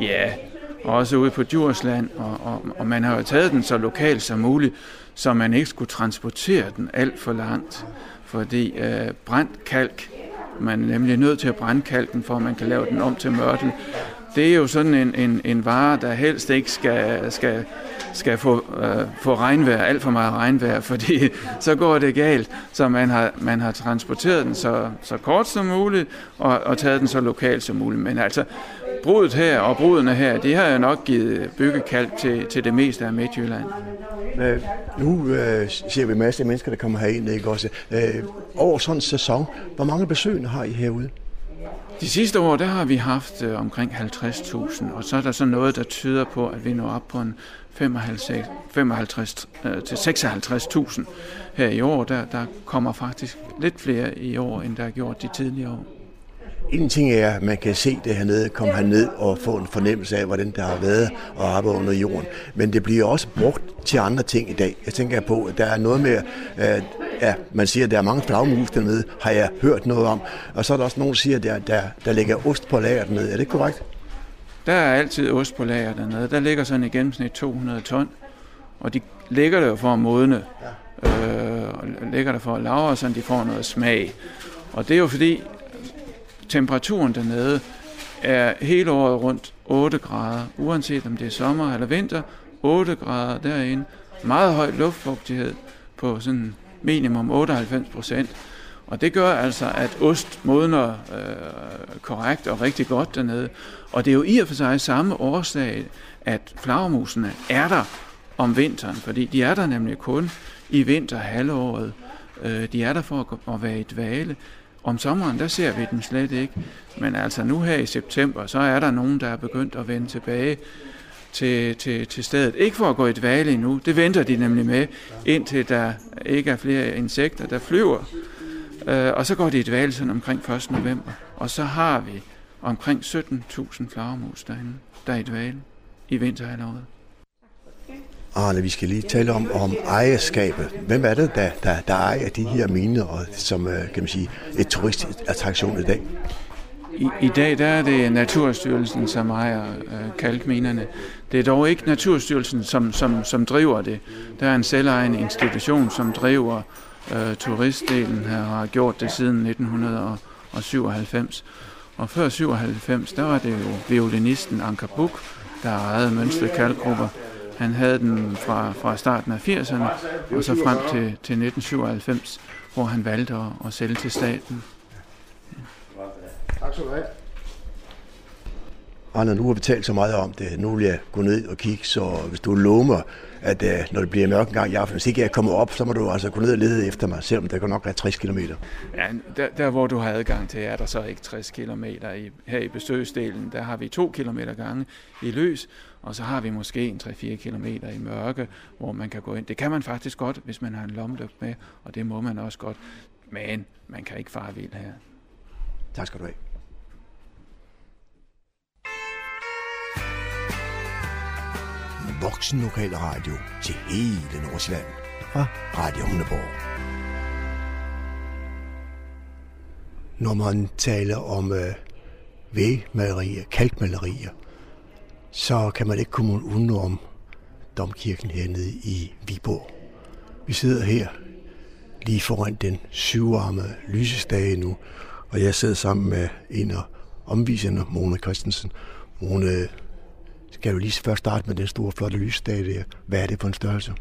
ja, også ude på Djursland, og, og, og man har jo taget den så lokalt som muligt, så man ikke skulle transportere den alt for langt. Fordi øh, brændt kalk, man er nemlig nødt til at brænde kalken, for at man kan lave den om til mørtel. Det er jo sådan en, en, en vare, der helst ikke skal, skal, skal få, øh, få regnvejr, alt for meget regnvejr, fordi så går det galt. Så man har, man har transporteret den så, så kort som muligt, og, og taget den så lokalt som muligt. Men altså, brudet her og brudene her, de har jo nok givet byggekalk til, til det meste af Midtjylland. Men nu øh, ser vi masser af mennesker, der kommer herind, ikke også? Øh, over sådan en sæson, hvor mange besøgende har I herude? De sidste år, der har vi haft øh, omkring 50.000, og så er der så noget, der tyder på, at vi når op på en 55, 55 øh, til 56.000 her i år. Der, der kommer faktisk lidt flere i år, end der er gjort de tidligere år. En ting er, at man kan se det hernede, komme herned og få en fornemmelse af, hvordan der har været at arbejde under jorden. Men det bliver også brugt til andre ting i dag. Jeg tænker på, at der er noget med, at ja, man siger, at der er mange flagmus dernede, har jeg hørt noget om. Og så er der også nogen, der siger, at der, der, der ligger ost på lager dernede. Er det korrekt? Der er altid ost på lager dernede. Der ligger sådan i gennemsnit 200 ton, og de ligger der for at modne. Øh, og ligger der for at lave, så de får noget smag. Og det er jo fordi, temperaturen dernede er hele året rundt 8 grader, uanset om det er sommer eller vinter, 8 grader derinde. Meget høj luftfugtighed på sådan minimum 98 procent. Og det gør altså, at ost modner øh, korrekt og rigtig godt dernede. Og det er jo i og for sig samme årsag, at flagermusene er der om vinteren, fordi de er der nemlig kun i vinterhalvåret. Øh, de er der for at, at være i dvale. Om sommeren, der ser vi den slet ikke. Men altså nu her i september, så er der nogen, der er begyndt at vende tilbage til, til, til stedet. Ikke for at gå i dvale endnu, det venter de nemlig med, indtil der ikke er flere insekter, der flyver. Øh, og så går de i dvale sådan omkring 1. november. Og så har vi omkring 17.000 flagermus derinde, der er i dvale i vinterhalvåret. Arne, vi skal lige tale om, om ejerskabet. Hvem er det, der, der, der ejer de her miner, og som øh, kan man sige, et turistattraktion i dag? I, I dag der er det Naturstyrelsen, som ejer øh, kalkminerne. Det er dog ikke Naturstyrelsen, som, som, som driver det. Der er en selvejende institution, som driver øh, turistdelen her, og har gjort det siden 1997. Og før 97, der var det jo violinisten Anker Buk, der ejede Mønsted Kalkgrupper. Han havde den fra, fra starten af 80'erne og så frem til, til 1997, hvor han valgte at, at sælge til staten. Tak skal du have. Arne, nu har vi talt så meget om det. Nu vil jeg gå ned og kigge, så hvis du lover mig, at uh, når det bliver mørk en gang i aften, hvis ikke jeg kommer op, så må du altså gå ned og lede efter mig, selvom der kan nok være 60 km. Ja, der, der hvor du har adgang til, er der så ikke 60 km. I, her i besøgsdelen, der har vi 2 km gange i løs, og så har vi måske en 3-4 km i mørke, hvor man kan gå ind. Det kan man faktisk godt, hvis man har en lommelygte med, og det må man også godt. Men man kan ikke fare vild her. Tak skal du have. Voksen lokal radio til hele Nordsjælland fra Radio Hundeborg. Når man taler om øh, vægmalerier, kalkmalerier, så kan man ikke komme uden om domkirken hernede i Viborg. Vi sidder her lige foran den syvarmede lysestage nu, og jeg sidder sammen med en af omviserne, Mona Christensen. Mona, skal du lige først starte med den store, flotte lysestage der. Hvad er det for en størrelse?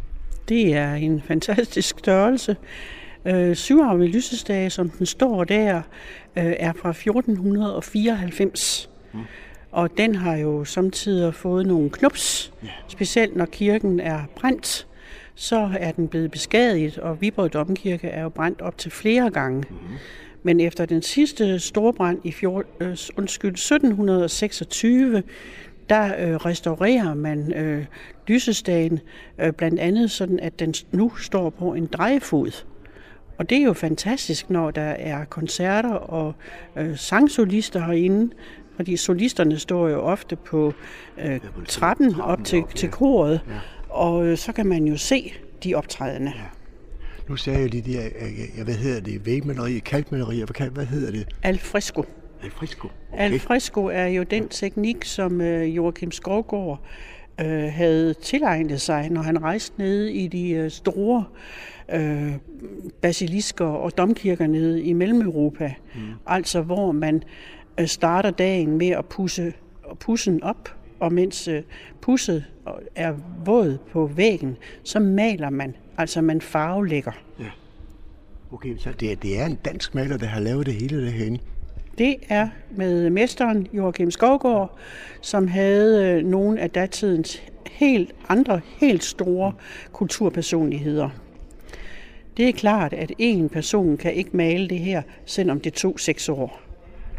Det er en fantastisk størrelse. Øh, syvarmede lysestage, som den står der, øh, er fra 1494. Mm. Og den har jo samtidig fået nogle knups, ja. specielt når kirken er brændt så er den blevet beskadiget, og Viborg Domkirke er jo brændt op til flere gange. Mm-hmm. Men efter den sidste store brand i fjor, øh, undskyld, 1726, der øh, restaurerer man øh, lysestagen, øh, blandt andet sådan, at den nu står på en drejefod. Og det er jo fantastisk, når der er koncerter og øh, sangsolister herinde, fordi solisterne står jo ofte på øh, trappen op til, til koret. Og øh, så kan man jo se de optrædende. Ja. Nu sagde jeg lige det, jeg, hvad hedder det, vægmaleri, kalkmaleri, hvad, hvad hedder det? Alfresco. Alfresco. Okay. Alfresco er jo den teknik, som øh, Joachim Skovgaard øh, havde tilegnet sig, når han rejste ned i de øh, store øh, basilisker og domkirker nede i Mellem-Europa. Mm. Altså hvor man øh, starter dagen med at pusse pussen op, og mens pusset er våd på væggen, så maler man, altså man farvelægger. Ja. Okay, så det, det er en dansk maler, der har lavet det hele det herinde? Det er med mesteren Joachim Skovgaard, som havde øh, nogle af datidens helt andre, helt store kulturpersonligheder. Det er klart, at en person kan ikke male det her, selvom det tog seks år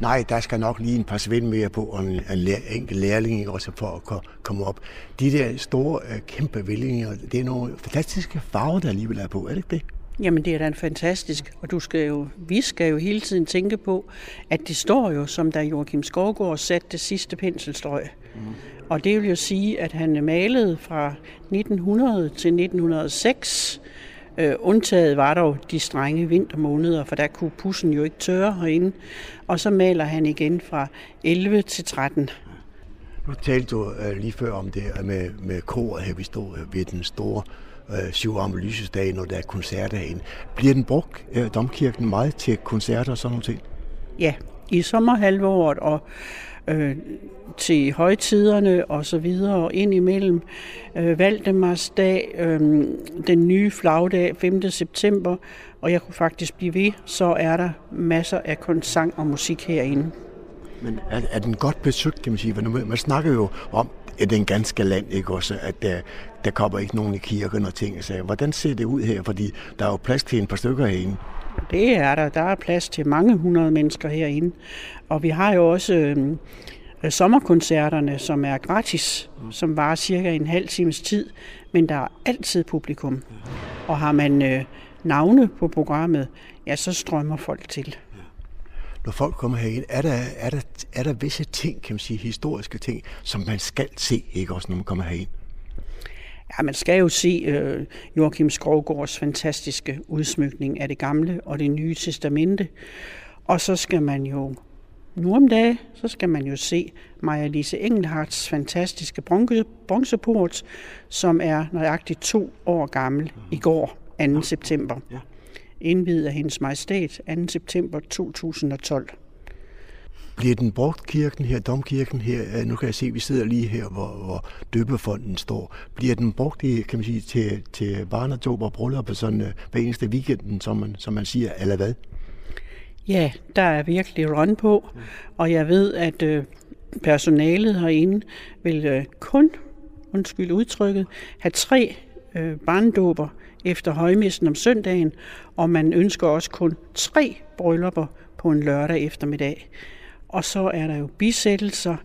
nej, der skal nok lige en par svind mere på, og en, en enkelt lærling også for at komme op. De der store, øh, kæmpe vællinger, det er nogle fantastiske farver, der alligevel er på, er det ikke det? Jamen det er da fantastisk, og du skal jo, vi skal jo hele tiden tænke på, at det står jo, som da Joachim Skovgaard satte det sidste penselstrøg. Mm. Og det vil jo sige, at han malede fra 1900 til 1906, Øh, undtaget var dog de strenge vintermåneder, for der kunne pussen jo ikke tørre herinde. Og så maler han igen fra 11 til 13. Nu talte du uh, lige før om det med, med koret her, vi stod ved den store uh, syvarme lysesdag, når der er koncerter herinde. Bliver den brugt, uh, domkirken, meget til koncerter og sådan noget ting? Ja, i sommerhalvåret og øh, til højtiderne og så videre, og ind imellem øh, Valdemarsdag, øh, den nye flagdag 5. september, og jeg kunne faktisk blive ved, så er der masser af sang og musik herinde. Men er, er den godt besøgt, kan man sige? Man snakker jo om, at det er en ganske land, ikke også? At der, der kommer ikke nogen i kirken og ting. Så hvordan ser det ud her? Fordi der er jo plads til en par stykker herinde. Det er der. Der er plads til mange hundrede mennesker herinde. Og vi har jo også øh, sommerkoncerterne, som er gratis, som varer cirka en halv times tid, men der er altid publikum. Og har man øh, navne på programmet, ja, så strømmer folk til. Når folk kommer herind, er der, er, der, er der visse ting, kan man sige, historiske ting, som man skal se, ikke også, når man kommer herind? Ja, man skal jo se øh, Joachim Skovgårds fantastiske udsmykning af det gamle og det nye testamente. Og så skal man jo nu om dagen, så skal man jo se Maja Lise Engelhards fantastiske bronze, bronzeport, som er nøjagtigt to år gammel i går, 2. september. Indvidet af hendes majestæt 2. september 2012. Bliver den brugt, kirken her, domkirken her, øh, nu kan jeg se, at vi sidder lige her, hvor, hvor døbefonden står. Bliver den brugt i, kan man sige, til, til barnedåb og bryllup sådan øh, hver eneste weekenden, som man, som man siger, eller hvad? Ja, der er virkelig run på, og jeg ved, at øh, personalet herinde vil øh, kun, undskyld udtrykket, have tre øh, barndåber efter højmessen om søndagen, og man ønsker også kun tre bryllupper på en lørdag eftermiddag. Og så er der jo bisættelser,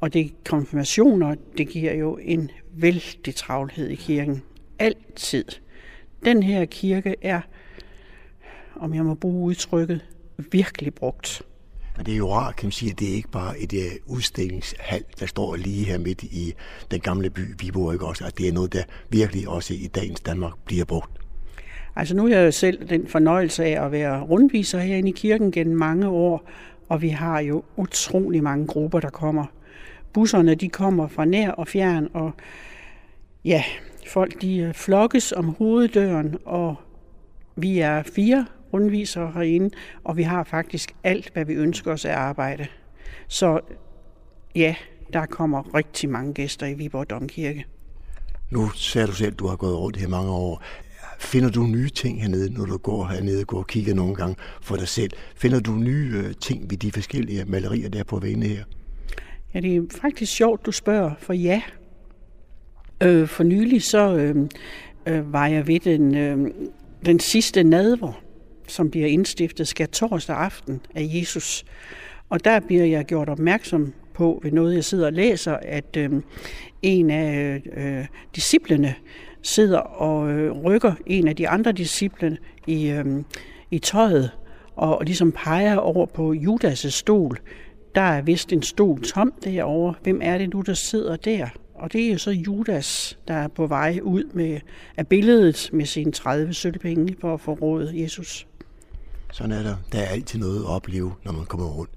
og det konfirmationer, det giver jo en vældig travlhed i kirken. Altid. Den her kirke er, om jeg må bruge udtrykket, virkelig brugt. Men det er jo rart, kan man sige, at det er ikke bare et uh, udstillingshal, der står lige her midt i den gamle by Viborg, ikke også? At det er noget, der virkelig også i dagens Danmark bliver brugt. Altså nu er jeg jo selv den fornøjelse af at være rundviser herinde i kirken gennem mange år, og vi har jo utrolig mange grupper, der kommer. Busserne, de kommer fra nær og fjern, og ja, folk de øh, flokkes om hoveddøren, og vi er fire rundvisere herinde, og vi har faktisk alt, hvad vi ønsker os at arbejde. Så ja, der kommer rigtig mange gæster i Viborg Domkirke. Nu sagde du selv, at du har gået rundt her mange år. Finder du nye ting hernede, når du går hernede og går og kigger nogle gange for dig selv? Finder du nye øh, ting ved de forskellige malerier, der er på væggene her? Ja, det er faktisk sjovt, du spørger, for ja. Øh, for nylig så øh, øh, var jeg ved den, øh, den sidste nadver, som bliver indstiftet, skal torsdag aften af Jesus. Og der bliver jeg gjort opmærksom på ved noget, jeg sidder og læser, at øh, en af øh, øh disciplene sidder og øh, rykker en af de andre disciple i, øh, i tøjet og, og ligesom peger over på Judas' stol. Der er vist en stol tom derovre. Hvem er det nu, der sidder der? Og det er jo så Judas, der er på vej ud med af billedet med sine 30 sølvpenge for at få råd Jesus. Sådan er der. Der er altid noget at opleve, når man kommer rundt.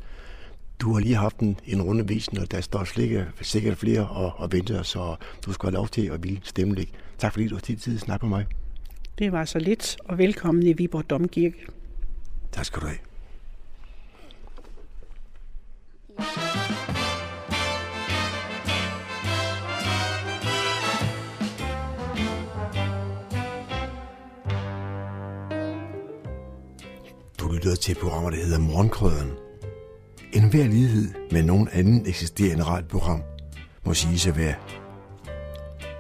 Du har lige haft en, en rundevisning, og der står slikke, sikkert flere og, og venter, så du skal have lov til at ville stemme. Tak fordi du har tid til at snakke med mig. Det var så lidt, og velkommen i Viborg Domkirke. Tak skal du have. Du lytter til programmer, der hedder Morgenkrøden. En hver lighed med nogen anden eksisterende radioprogram må sige at være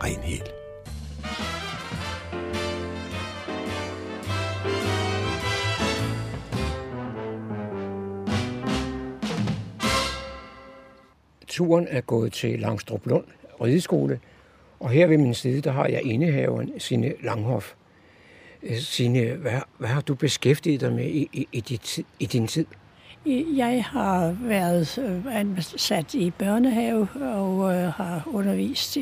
ren helt. Turen er gået til Langstrup Lund Rideskole, og her ved min side, der har jeg indehaveren Sine Langhoff. Øh, Sine, hvad, hvad har du beskæftiget dig med i, i, i, dit, i din tid? Jeg har været øh, ansat i børnehave og øh, har undervist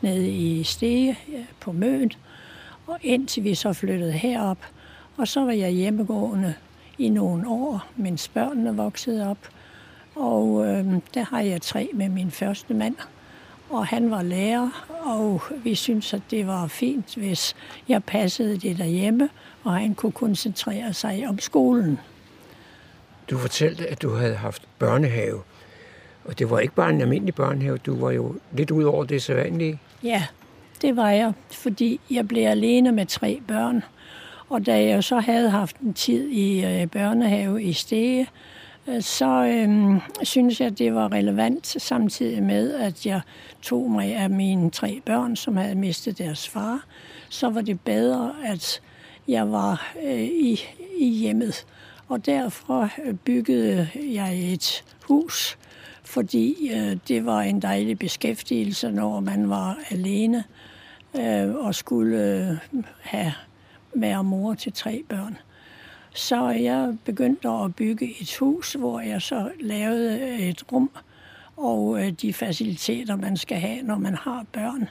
nede i Stege på Møn, og indtil vi så flyttede herop. Og så var jeg hjemmegående i nogle år, mens børnene voksede op. Og øh, der har jeg tre med min første mand. Og han var lærer, og vi syntes, at det var fint, hvis jeg passede det derhjemme, og han kunne koncentrere sig om skolen. Du fortalte, at du havde haft børnehave. Og det var ikke bare en almindelig børnehave, du var jo lidt ud over det sædvanlige. Ja, det var jeg, fordi jeg blev alene med tre børn. Og da jeg så havde haft en tid i øh, børnehave i Stege, øh, så øh, synes jeg, det var relevant samtidig med, at jeg tog mig af mine tre børn, som havde mistet deres far. Så var det bedre, at jeg var øh, i, i hjemmet. Og derfor øh, byggede jeg et hus, fordi øh, det var en dejlig beskæftigelse, når man var alene øh, og skulle øh, have være mor til tre børn. Så jeg begyndte at bygge et hus, hvor jeg så lavede øh, et rum og øh, de faciliteter, man skal have, når man har børn.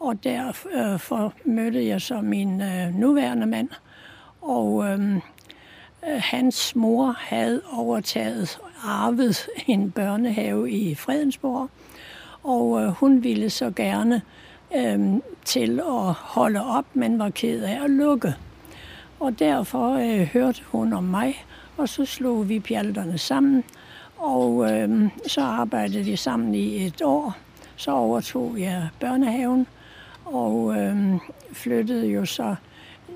Og derfor øh, mødte jeg så min øh, nuværende mand, og øh, Øh, hans mor havde overtaget arvet en børnehave i Fredensborg, og øh, hun ville så gerne øh, til at holde op, men var ked af at lukke. Og derfor øh, hørte hun om mig, og så slog vi pjalterne sammen, og øh, så arbejdede vi sammen i et år. Så overtog jeg børnehaven, og øh, flyttede jo så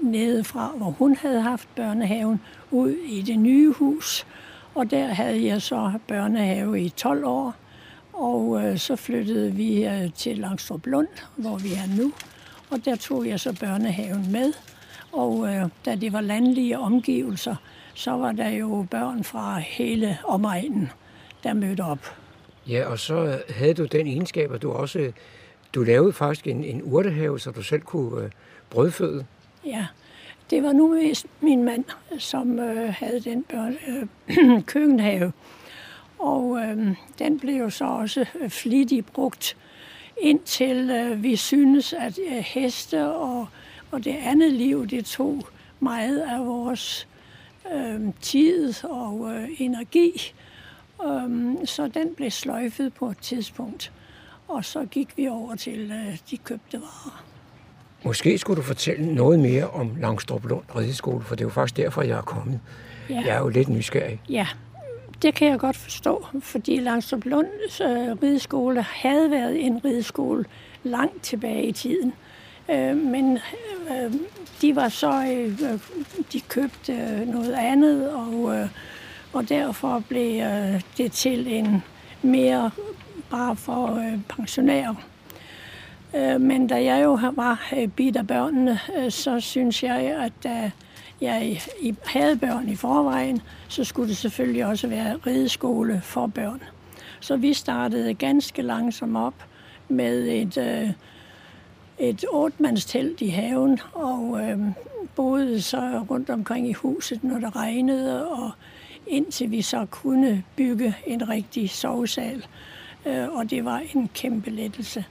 nede fra, hvor hun havde haft børnehaven, ud i det nye hus. Og der havde jeg så børnehave i 12 år. Og øh, så flyttede vi øh, til Langstrup Lund, hvor vi er nu. Og der tog jeg så børnehaven med. Og øh, da det var landlige omgivelser, så var der jo børn fra hele omegnen, der mødte op. Ja, og så øh, havde du den egenskab, at du også du lavede faktisk en, en urtehave, så du selv kunne øh, brødføde. Ja, det var nu mest min mand, som øh, havde den børn, øh, køkkenhave. Og øh, den blev jo så også flittigt brugt, indtil øh, vi synes, at øh, heste og, og det andet liv, det tog meget af vores øh, tid og øh, energi. Øh, så den blev sløjfet på et tidspunkt. Og så gik vi over til øh, de købte varer. Måske skulle du fortælle noget mere om Langstrup Lund Rideskole, for det er jo faktisk derfor, jeg er kommet. Ja. Jeg er jo lidt nysgerrig. Ja, det kan jeg godt forstå, fordi Langstrup Lunds øh, rideskole havde været en rideskole langt tilbage i tiden. Øh, men øh, de var så, øh, de købte øh, noget andet, og, øh, og derfor blev øh, det til en mere bare for øh, pensionærer. Øh, men da jeg jo var øh, bit af børnene, øh, så synes jeg, at da jeg havde børn i forvejen, så skulle det selvfølgelig også være rideskole for børn. Så vi startede ganske langsomt op med et, et otmandstelt i haven, og øh, boede så rundt omkring i huset, når det regnede, og indtil vi så kunne bygge en rigtig sovesal. Og det var en kæmpe lettelse.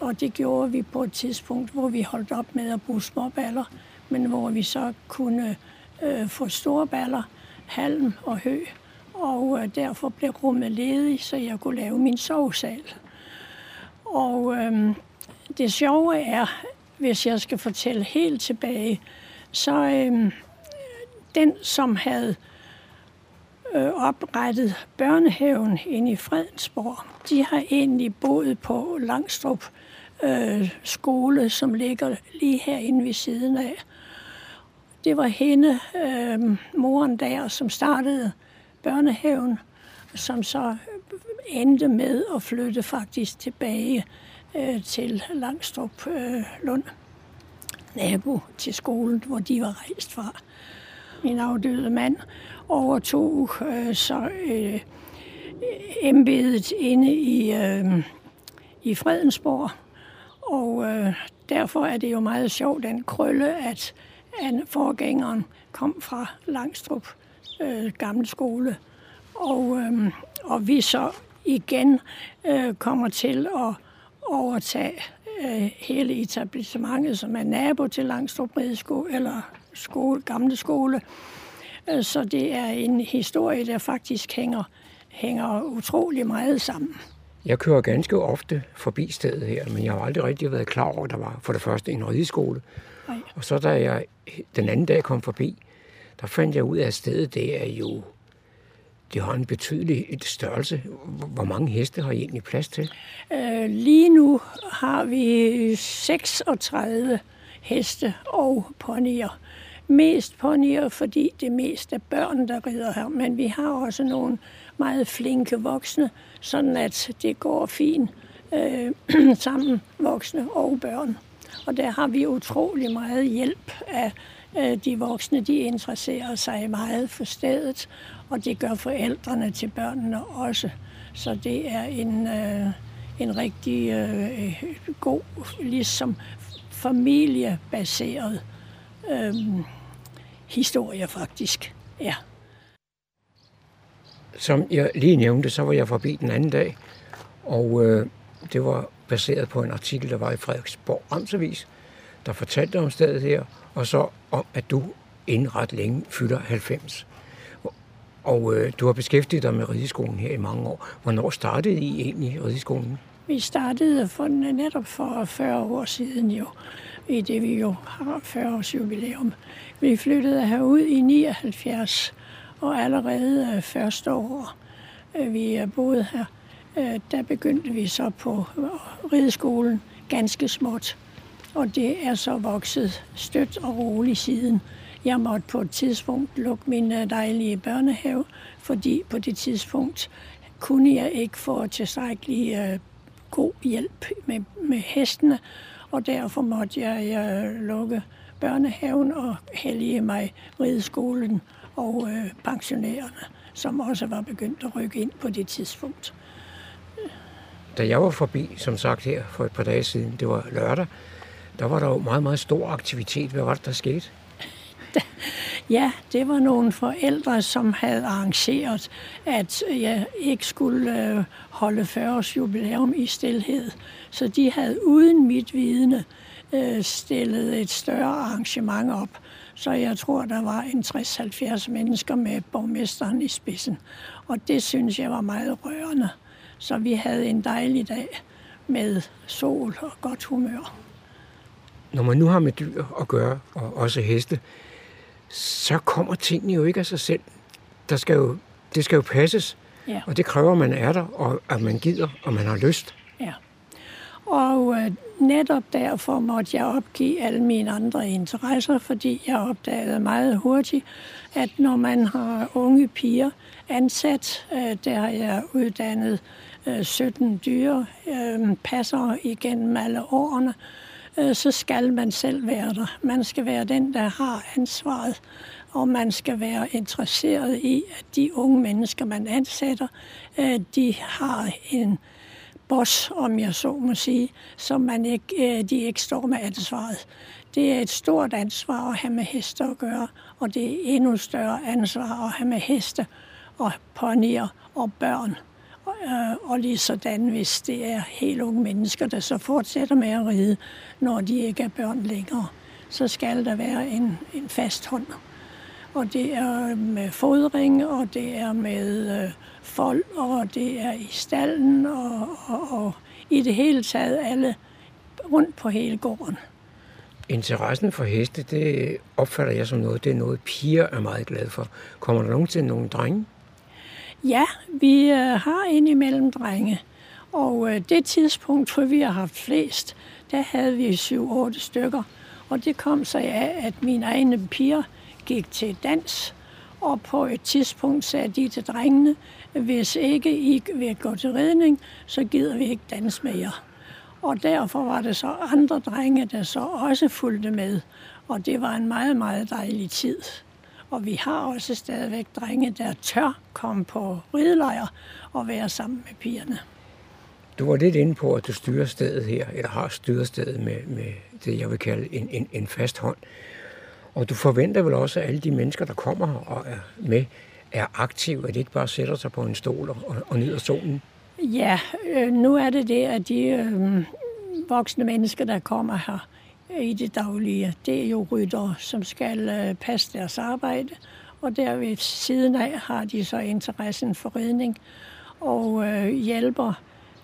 Og det gjorde vi på et tidspunkt, hvor vi holdt op med at bruge småballer, men hvor vi så kunne øh, få store baller, halm og hø. Og øh, derfor blev rummet ledig, så jeg kunne lave min sovesal. Og øh, det sjove er, hvis jeg skal fortælle helt tilbage, så øh, den, som havde øh, oprettet børnehaven inde i Fredensborg, de har egentlig boet på Langstrup øh, skole, som ligger lige herinde ved siden af. Det var hende, øh, moren der, som startede børnehaven, som så endte med at flytte faktisk tilbage øh, til Langstrup øh, Lund, nabo til skolen, hvor de var rejst fra. Min afdøde mand overtog øh, så øh, embedet inde i, øh, i Fredensborg. Og øh, derfor er det jo meget sjovt, den krølle, at, Anne forgængeren kom fra Langstrup øh, Gamle Skole. Og, øh, og vi så igen øh, kommer til at overtage øh, hele etablissementet, som er nabo til Langstrup Rideskole, eller skole, gamle skole. Øh, så det er en historie, der faktisk hænger hænger utrolig meget sammen. Jeg kører ganske ofte forbi stedet her, men jeg har aldrig rigtig været klar over, at der var for det første en rideskole. Nej. Og så da jeg den anden dag kom forbi, der fandt jeg ud af, at stedet det er jo det har en betydelig et størrelse. Hvor mange heste har I egentlig plads til? Øh, lige nu har vi 36 heste og ponyer. Mest ponyer, fordi det mest er børn, der rider her, men vi har også nogle meget flinke voksne, sådan at det går fint øh, sammen, voksne og børn. Og der har vi utrolig meget hjælp af øh, de voksne. De interesserer sig meget for stedet, og det gør forældrene til børnene også. Så det er en, øh, en rigtig øh, god, ligesom familiebaseret øh, historie faktisk. Ja. Som jeg lige nævnte, så var jeg forbi den anden dag, og øh, det var baseret på en artikel, der var i Frederiksborg Amtsavis, der fortalte om stedet her, og så om, at du inden ret længe fylder 90. Og øh, du har beskæftiget dig med rideskolen her i mange år. Hvornår startede I egentlig rideskolen? Vi startede for, netop for 40 år siden jo, i det vi jo har 40 års jubilæum. Vi flyttede herud i 79, og allerede øh, første år, øh, vi øh, boede her, der begyndte vi så på rideskolen ganske småt. Og det er så vokset stødt og roligt siden. Jeg måtte på et tidspunkt lukke min dejlige børnehave, fordi på det tidspunkt kunne jeg ikke få tilstrækkelig god hjælp med, med hestene, og derfor måtte jeg lukke børnehaven og hellige mig rideskolen og øh, pensionærerne, som også var begyndt at rykke ind på det tidspunkt. Da jeg var forbi, som sagt her for et par dage siden, det var lørdag, der var der jo meget, meget stor aktivitet. Hvad var det, der skete? Ja, det var nogle forældre, som havde arrangeret, at jeg ikke skulle øh, holde 40 års jubilæum i stillhed. Så de havde uden mit vidne øh, stillet et større arrangement op. Så jeg tror, der var en 60-70 mennesker med borgmesteren i spidsen. Og det synes jeg var meget rørende. Så vi havde en dejlig dag med sol og godt humør. Når man nu har med dyr at gøre, og også heste, så kommer tingene jo ikke af sig selv. Der skal jo, det skal jo passes, ja. og det kræver, at man er der, og at man gider, og man har lyst. Ja. Og øh, netop derfor måtte jeg opgive alle mine andre interesser, fordi jeg opdagede meget hurtigt, at når man har unge piger ansat, øh, der har jeg uddannet øh, 17 dyre, øh, passer igennem alle årene, øh, så skal man selv være der. Man skal være den, der har ansvaret, og man skal være interesseret i, at de unge mennesker, man ansætter, øh, de har en boss, om jeg så må sige, som man ikke, øh, de ikke står med ansvaret. Det er et stort ansvar at have med heste at gøre, og det er endnu større ansvar at have med heste og ponyer og børn. Og, øh, og lige sådan, hvis det er helt unge mennesker, der så fortsætter med at ride, når de ikke er børn længere, så skal der være en, en fast hånd. Og det er med fodring, og det er med øh, fold, og det er i stallen, og, og, og i det hele taget alle rundt på hele gården. Interessen for heste, det opfatter jeg som noget, det er noget, piger er meget glade for. Kommer der nogensinde nogle drenge? Ja, vi øh, har indimellem drenge. Og øh, det tidspunkt, hvor vi har haft flest, der havde vi 7-8 stykker. Og det kom så af, at mine egne piger gik til dans, og på et tidspunkt sagde de til drengene, hvis ikke I vil gå til redning, så gider vi ikke danse med jer. Og derfor var det så andre drenge, der så også fulgte med. Og det var en meget, meget dejlig tid. Og vi har også stadigvæk drenge, der tør komme på ridelejr og være sammen med pigerne. Du var lidt inde på, at du styrer stedet her, eller har styret stedet med, med det, jeg vil kalde en, en, en fast hånd. Og du forventer vel også, at alle de mennesker, der kommer og er med, er aktive, at de ikke bare sætter sig på en stol og, og nyder solen? Ja, øh, nu er det det, at de øh, voksne mennesker, der kommer her øh, i det daglige, det er jo rytter, som skal øh, passe deres arbejde. Og der ved siden af har de så interessen for redning og øh, hjælper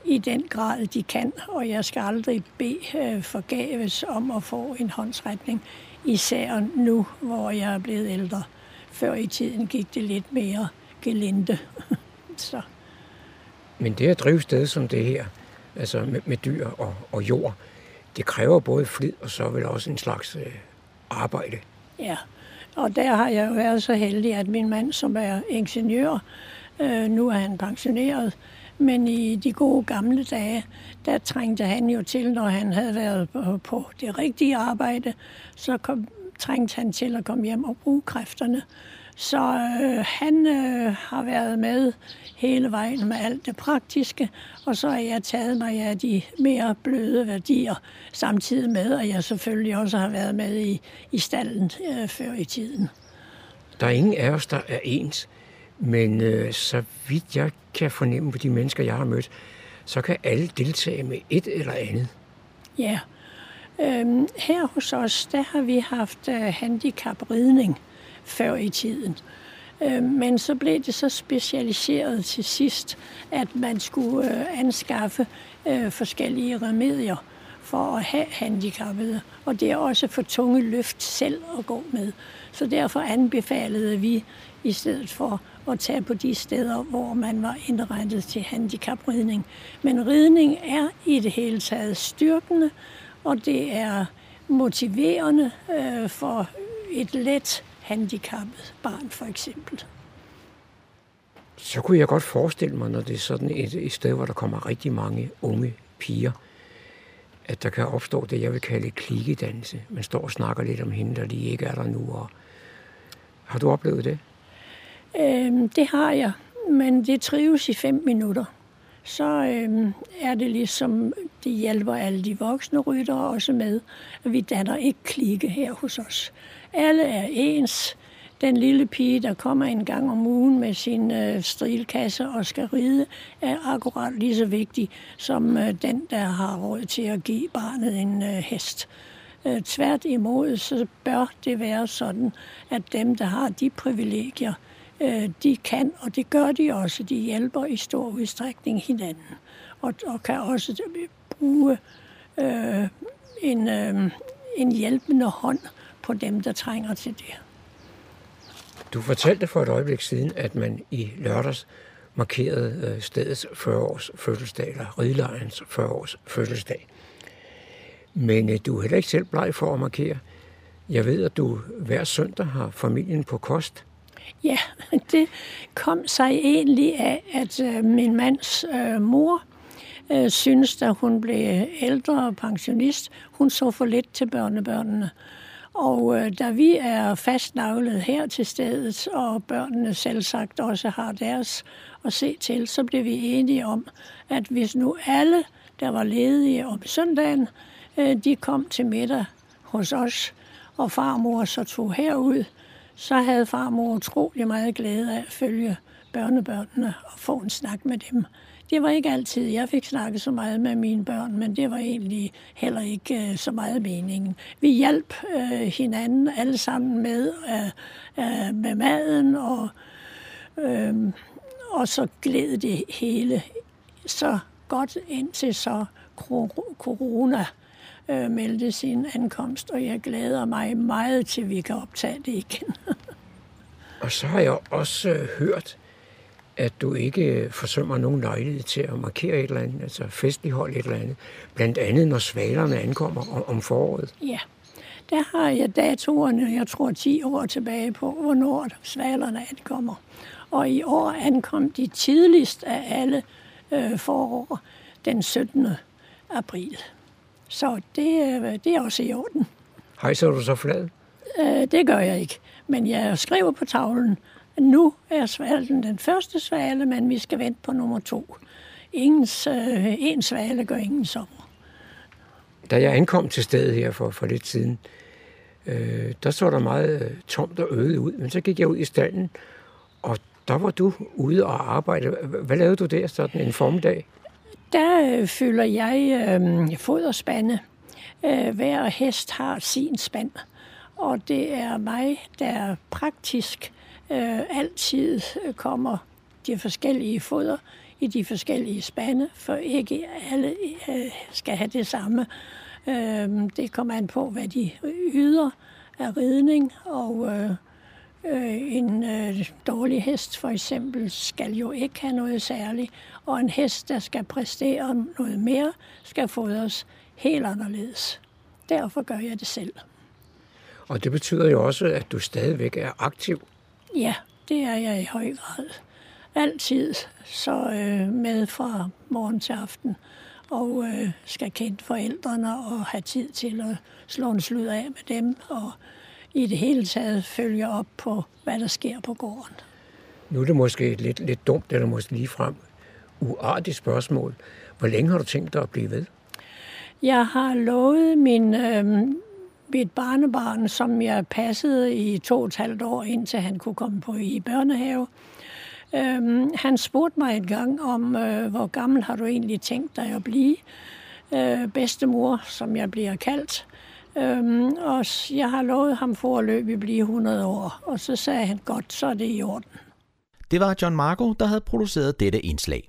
i den grad, de kan. Og jeg skal aldrig bede øh, forgaves om at få en håndsretning, især nu, hvor jeg er blevet ældre. Før i tiden gik det lidt mere gelinde. så. Men det at drive sted som det her, altså med, med dyr og, og jord, det kræver både flid og så vel også en slags øh, arbejde. Ja, og der har jeg jo været så heldig, at min mand, som er ingeniør, øh, nu er han pensioneret, men i de gode gamle dage, der trængte han jo til, når han havde været på, på det rigtige arbejde, så kom, trængte han til at komme hjem og bruge kræfterne. Så øh, han øh, har været med hele vejen med alt det praktiske, og så har jeg taget mig af de mere bløde værdier, samtidig med, at jeg selvfølgelig også har været med i, i stallen øh, før i tiden. Der er ingen af os, der er ens, men øh, så vidt jeg kan fornemme på de mennesker, jeg har mødt, så kan alle deltage med et eller andet. Ja. Øhm, her hos os, der har vi haft uh, handicapridning før i tiden. Øh, men så blev det så specialiseret til sidst, at man skulle øh, anskaffe øh, forskellige remedier for at have handicappede. Og det er også for tunge løft selv at gå med. Så derfor anbefalede vi i stedet for at tage på de steder, hvor man var indrettet til handicapridning. Men ridning er i det hele taget styrkende, og det er motiverende øh, for et let handicappet barn for eksempel. Så kunne jeg godt forestille mig, når det er sådan et, et sted, hvor der kommer rigtig mange unge piger, at der kan opstå det, jeg vil kalde klikkedannelse. Man står og snakker lidt om hende, der lige ikke er der nu. Og har du oplevet det? Øhm, det har jeg, men det trives i fem minutter. Så øhm, er det ligesom, det hjælper alle de voksne ryttere også med, at vi danner ikke klikke her hos os. Alle er ens. Den lille pige, der kommer en gang om ugen med sin øh, strilkasse og skal ride, er akkurat lige så vigtig som øh, den, der har råd til at give barnet en øh, hest. Øh, tværtimod, så bør det være sådan, at dem, der har de privilegier, øh, Øh, de kan, og det gør de også. De hjælper i stor udstrækning hinanden, og, og kan også bruge øh, en, øh, en hjælpende hånd på dem, der trænger til det. Du fortalte for et øjeblik siden, at man i lørdags markerede øh, stedets 40-års fødselsdag, eller Ridlejens 40-års fødselsdag. Men øh, du er heller ikke selv bleg for at markere. Jeg ved, at du hver søndag har familien på kost. Ja, det kom sig egentlig af, at øh, min mands øh, mor øh, synes, da hun blev ældre og pensionist, hun så for lidt til børnebørnene. Og øh, da vi er fastnavlet her til stedet, og børnene selv sagt også har deres at se til, så blev vi enige om, at hvis nu alle, der var ledige om søndagen, øh, de kom til middag hos os, og farmor så tog herud, så havde farmor utrolig meget glæde af at følge børnebørnene og få en snak med dem. Det var ikke altid, jeg fik snakket så meget med mine børn, men det var egentlig heller ikke øh, så meget meningen. Vi hjalp øh, hinanden alle sammen med, øh, øh, med maden, og, øh, og så gled det hele så godt indtil så corona øh, meldte sin ankomst, og jeg glæder mig meget til, at vi kan optage det igen. og så har jeg også øh, hørt, at du ikke forsømmer nogen lejlighed til at markere et eller andet, altså festlighold et eller andet, blandt andet når svalerne ankommer om foråret. Ja, der har jeg datoerne, jeg tror 10 år tilbage på, hvornår svalerne ankommer. Og i år ankom de tidligst af alle øh, forår, den 17. april. Så det, øh, det er også i orden. Hejser du så flad? Øh, det gør jeg ikke, men jeg skriver på tavlen, nu er svalen den første svale, men vi skal vente på nummer to. Ingens, øh, en svale gør ingen sommer. Da jeg ankom til stedet her for, for lidt siden, øh, der så der meget øh, tomt og øde ud. Men så gik jeg ud i stallen, og der var du ude og arbejde. Hvad lavede du der sådan en formdag? Der øh, fylder jeg øh, foderspande. Øh, hver hest har sin spand. Og det er mig, der praktisk øh, altid øh, kommer de forskellige foder i de forskellige spande, for ikke alle øh, skal have det samme. Øh, det kommer an på, hvad de yder af ridning, og øh, øh, en øh, dårlig hest for eksempel skal jo ikke have noget særligt, og en hest, der skal præstere noget mere, skal fodres helt anderledes. Derfor gør jeg det selv. Og det betyder jo også, at du stadigvæk er aktiv Ja, det er jeg i høj grad. Altid så øh, med fra morgen til aften og øh, skal kende forældrene og have tid til at slå en slud af med dem og i det hele taget følge op på, hvad der sker på gården. Nu er det måske lidt, lidt dumt, eller måske lige frem uartigt spørgsmål. Hvor længe har du tænkt dig at blive ved? Jeg har lovet min øh, mit barnebarn, som jeg passede i to og et halvt år, indtil han kunne komme på i børnehave. Øhm, han spurgte mig et gang om, øh, hvor gammel har du egentlig tænkt dig at blive? Øh, bedstemor, som jeg bliver kaldt. Øhm, og jeg har lovet ham for at løbe blive 100 år. Og så sagde han, godt, så er det i orden. Det var John Marco, der havde produceret dette indslag.